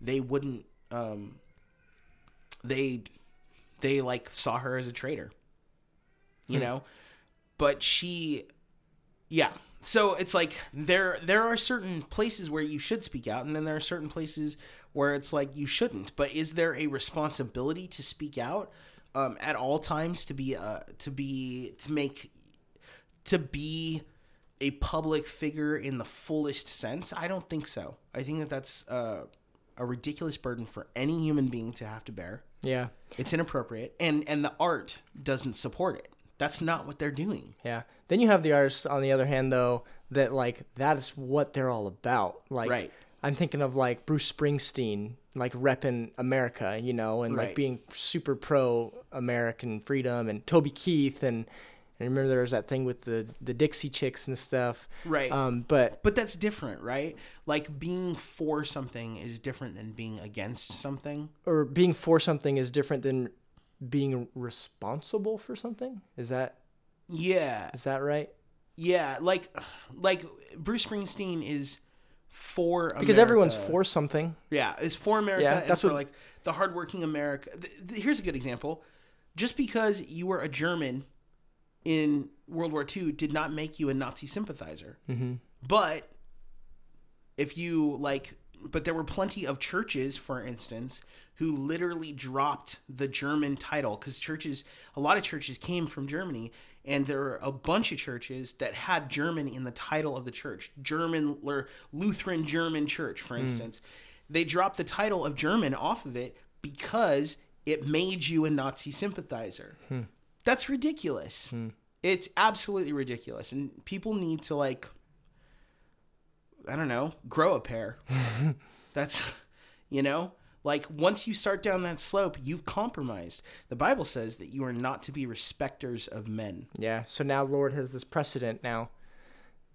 Speaker 2: they wouldn't. Um, they they like saw her as a traitor, you know. But she yeah. So it's like there there are certain places where you should speak out and then there are certain places where it's like you shouldn't. But is there a responsibility to speak out um, at all times to be uh, to be to make to be a public figure in the fullest sense? I don't think so. I think that that's uh, a ridiculous burden for any human being to have to bear.
Speaker 1: Yeah.
Speaker 2: It's inappropriate and and the art doesn't support it. That's not what they're doing.
Speaker 1: Yeah. Then you have the artists on the other hand though that like that is what they're all about. Like
Speaker 2: Right.
Speaker 1: I'm thinking of like Bruce Springsteen like repping America, you know, and like being super pro American freedom and Toby Keith and and remember there was that thing with the the Dixie Chicks and stuff.
Speaker 2: Right.
Speaker 1: Um but
Speaker 2: But that's different, right? Like being for something is different than being against something.
Speaker 1: or being for something is different than being responsible for something. Is that
Speaker 2: Yeah.
Speaker 1: is that right?
Speaker 2: Yeah, like like Bruce Springsteen is for
Speaker 1: Because everyone's for something.
Speaker 2: Yeah, is for America
Speaker 1: Yeah,
Speaker 2: and
Speaker 1: that's
Speaker 2: for
Speaker 1: what-
Speaker 2: like the hardworking America. Th- th- here's a good example. Just because you were a German in World War II did not make you a Nazi sympathizer. Mm-hmm. But if you like, but there were plenty of churches, for instance, who literally dropped the German title because churches, a lot of churches came from Germany, and there were a bunch of churches that had German in the title of the church, German or Lutheran German Church, for hmm. instance. They dropped the title of German off of it because it made you a Nazi sympathizer. Hmm. That's ridiculous. Hmm. It's absolutely ridiculous. And people need to, like, I don't know, grow a pair. That's, you know, like once you start down that slope, you've compromised. The Bible says that you are not to be respecters of men.
Speaker 1: Yeah. So now Lorde has this precedent now,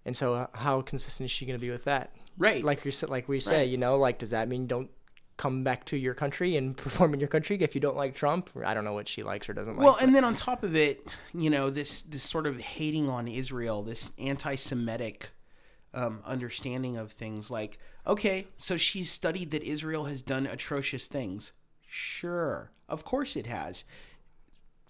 Speaker 1: and so uh, how consistent is she going to be with that?
Speaker 2: Right.
Speaker 1: Like you said, like we say,
Speaker 2: Right.
Speaker 1: you know, like does that mean don't come back to your country and perform in your country if you don't like Trump? I don't know what she likes or doesn't like.
Speaker 2: well,
Speaker 1: but-
Speaker 2: and then on top of it, you know, this this sort of hating on Israel, this anti-Semitic um, understanding of things. Like, okay, so she's studied that Israel has done atrocious things. Sure, of course it has.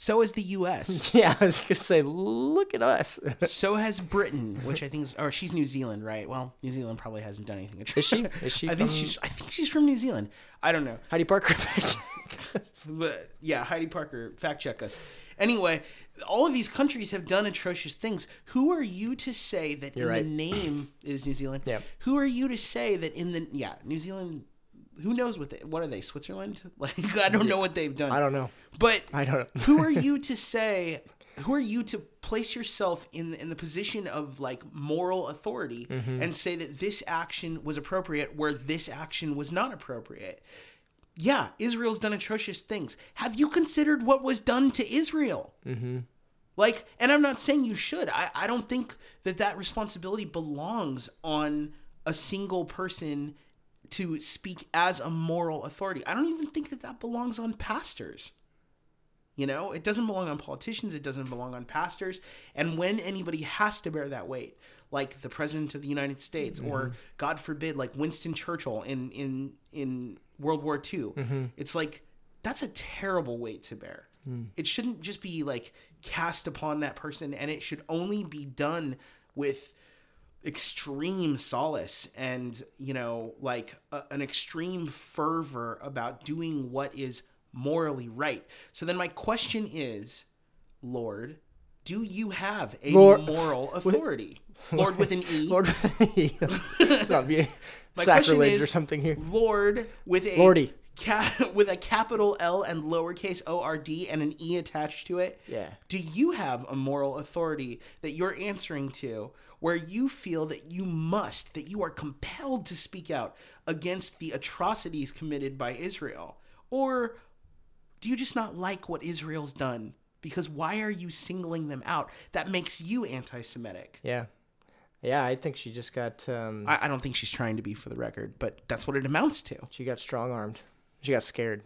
Speaker 2: So has the U.S.
Speaker 1: yeah, I was gonna say, look at us.
Speaker 2: so has Britain, which I think is, or she's New Zealand, right? Well, New Zealand probably hasn't done anything. Atrocious.
Speaker 1: Is she? Is she
Speaker 2: I think
Speaker 1: from-
Speaker 2: she's. I think she's from New Zealand. I don't know.
Speaker 1: Heidi Parker.
Speaker 2: But yeah, Heidi Parker, fact check us. Anyway, all of these countries have done atrocious things. Who are you to say that
Speaker 1: You're
Speaker 2: in
Speaker 1: right.
Speaker 2: the name is New Zealand?
Speaker 1: Yeah.
Speaker 2: Who are you to say that in the yeah New Zealand? Who knows what they what are they Switzerland? Like I don't know what they've done.
Speaker 1: I don't know.
Speaker 2: But
Speaker 1: I don't know.
Speaker 2: who are you to say? Who are you to place yourself in in the position of like moral authority
Speaker 1: Mm-hmm.
Speaker 2: and say that this action was appropriate where this action was not appropriate? Yeah, Israel's done atrocious things. Have you considered what was done to Israel? Mm-hmm. Like, and I'm not saying you should. I, I don't think that that responsibility belongs on a single person to speak as a moral authority. I don't even think that that belongs on pastors. You know, it doesn't belong on politicians, it doesn't belong on pastors. And when anybody has to bear that weight, like the president of the United States or God forbid like Winston Churchill in in in World War II, mm-hmm. it's like that's a terrible weight to bear. Hmm. It shouldn't just be like cast upon that person and it should only be done with extreme solace and you know like a, an extreme fervor about doing what is morally right. So then my question is Lorde do you have a
Speaker 1: Lord-
Speaker 2: moral authority lord with an e
Speaker 1: Lord, with it's not be
Speaker 2: My question
Speaker 1: sacrilege
Speaker 2: is,
Speaker 1: or something here.
Speaker 2: lord with a
Speaker 1: Lordy.
Speaker 2: ca- with a capital L and lowercase o r d and an e attached to it
Speaker 1: Yeah.
Speaker 2: do you have a moral authority that you're answering to where you feel that you must, that you are compelled to speak out against the atrocities committed by Israel? Or do you just not like what Israel's done? Because why are you singling them out? That makes you anti Semitic.
Speaker 1: Yeah, yeah. I think she just got um,
Speaker 2: I, I don't think she's trying to be for the record, but that's what it amounts to.
Speaker 1: she got strong armed. She got scared.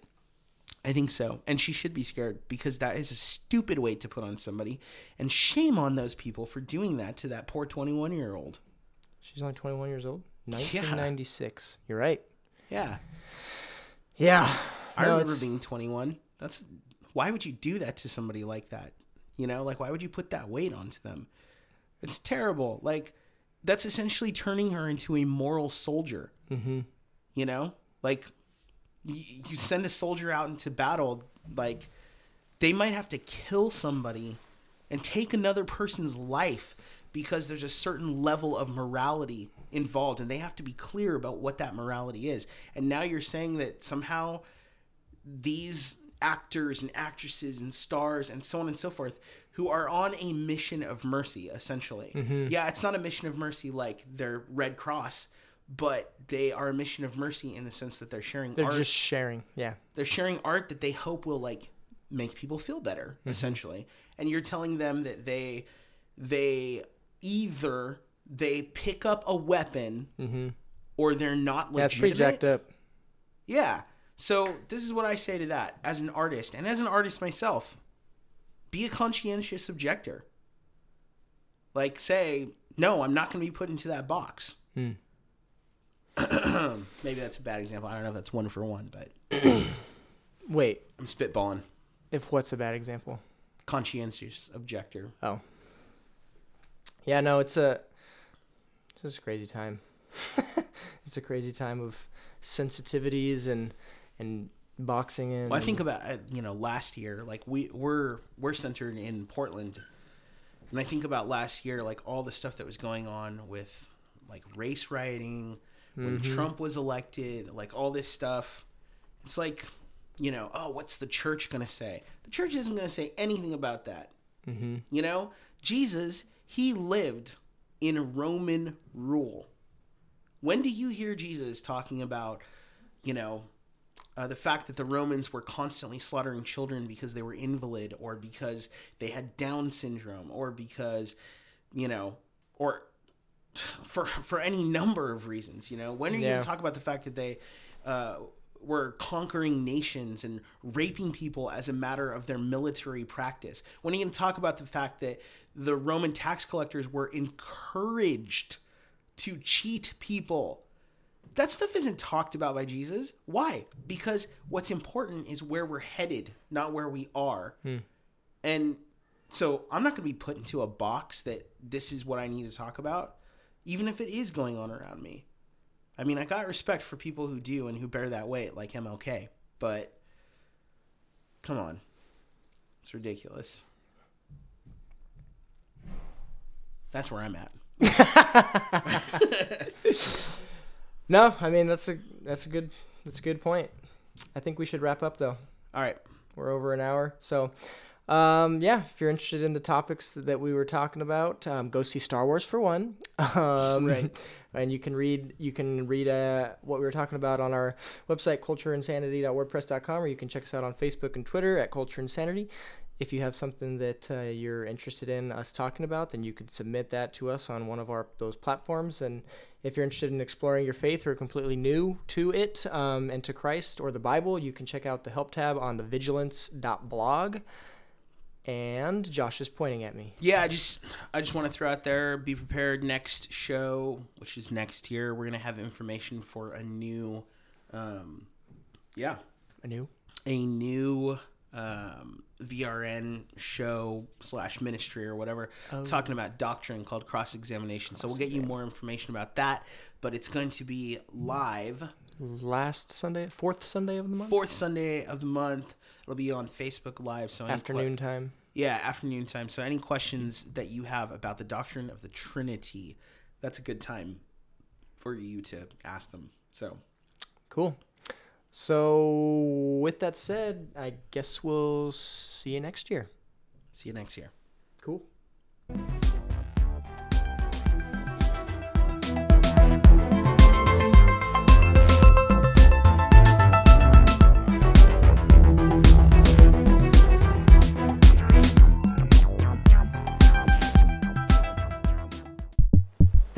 Speaker 2: I think so. And she should be scared because that is a stupid weight to put on somebody. And shame on those people for doing that to that poor 21 year old.
Speaker 1: She's only 21 years old. 1996. You're right.
Speaker 2: Yeah.
Speaker 1: Yeah.
Speaker 2: I
Speaker 1: No,
Speaker 2: remember
Speaker 1: it's-
Speaker 2: being 21. That's why would you do that to somebody like that? You know, like why would you put that weight onto them? It's terrible. Like that's essentially turning her into a moral soldier. Mm-hmm. You know, like y- you send a soldier out into battle, like they might have to kill somebody and take another person's life because there's a certain level of morality involved and they have to be clear about what that morality is. And now you're saying that somehow these actors and actresses and stars and so on and so forth who are on a mission of mercy essentially. Mm-hmm. Yeah, it's not a mission of mercy like their Red Cross, but they are a mission of mercy in the sense that they're sharing
Speaker 1: They're
Speaker 2: art
Speaker 1: just sharing. Yeah.
Speaker 2: they're sharing art that they hope will like make people feel better mm-hmm. essentially and you're telling them that they they either they pick up a weapon mm-hmm. or they're not
Speaker 1: Yeah, it's pretty
Speaker 2: legitimate
Speaker 1: jacked up.
Speaker 2: yeah so this is what i say to that as an artist and as an artist myself be a conscientious objector like say no i'm not going to be put into that box hmm. maybe that's a bad example i don't know if that's one for one but
Speaker 1: Wait,
Speaker 2: i'm spitballing
Speaker 1: if what's a bad example?
Speaker 2: conscientious objector.
Speaker 1: Oh. Yeah, no, it's a it's just a crazy time. it's a crazy time of sensitivities and and boxing and
Speaker 2: Well, I think about uh, you know last year, like we we're we're centered in Portland, and I think about last year, like all the stuff that was going on with like race rioting, when Trump was elected, like all this stuff. It's like, you know, oh, what's the church going to say? The church isn't going to say anything about that. Mm-hmm. You know, Jesus, he lived in Roman rule. When do you hear Jesus talking about, you know, uh, the fact that the Romans were constantly slaughtering children because they were invalid or because they had Down syndrome or because, you know, or for for any number of reasons. You know, when are you
Speaker 1: Yeah.
Speaker 2: going to talk about the fact that they uh, were conquering nations and raping people as a matter of their military practice? When are you going to talk about the fact that the Roman tax collectors were encouraged to cheat people? That stuff isn't talked about by Jesus. Why? Because what's important is where we're headed, not where we are. Hmm. And so I'm not going to be put into a box that this is what I need to talk about, even if it is going on around me. I mean, I got respect for people who do and who bear that weight, like MLK, but come on. It's ridiculous. That's where I'm at.
Speaker 1: No, I mean that's a that's a good that's a good point. I think we should wrap up though.
Speaker 2: All right.
Speaker 1: We're over an hour, so um, yeah. If you're interested in the topics that we were talking about, um, go see Star Wars for one. Um,
Speaker 2: Right.
Speaker 1: And you can read you can read uh, what we were talking about on our website cultureinsanity.wordpress.com, or you can check us out on Facebook and Twitter at Culture Insanity. If you have something that uh, you're interested in us talking about, then you can submit that to us on one of our those platforms. And if you're interested in exploring your faith or completely new to it um, and to Christ or the Bible, you can check out the help tab on the vigilance.blog. And Josh is pointing at me.
Speaker 2: Yeah, I just I just want to throw out there, be prepared next show, which is next year. We're gonna have information for a new, um, yeah,
Speaker 1: A new?
Speaker 2: a new um, VRN show slash ministry or whatever, oh. talking about doctrine called cross examination. So we'll get you more information about that, but it's going to be live
Speaker 1: Last Sunday, fourth Sunday of the month?
Speaker 2: fourth Sunday of the month. It'll be on Facebook Live. So
Speaker 1: Afternoon time.
Speaker 2: Yeah, afternoon time. So any questions that you have about the doctrine of the Trinity, that's a good time for you to ask them. So
Speaker 1: Cool. So, with that said, I guess we'll see you next year.
Speaker 2: see you next year.
Speaker 1: Cool.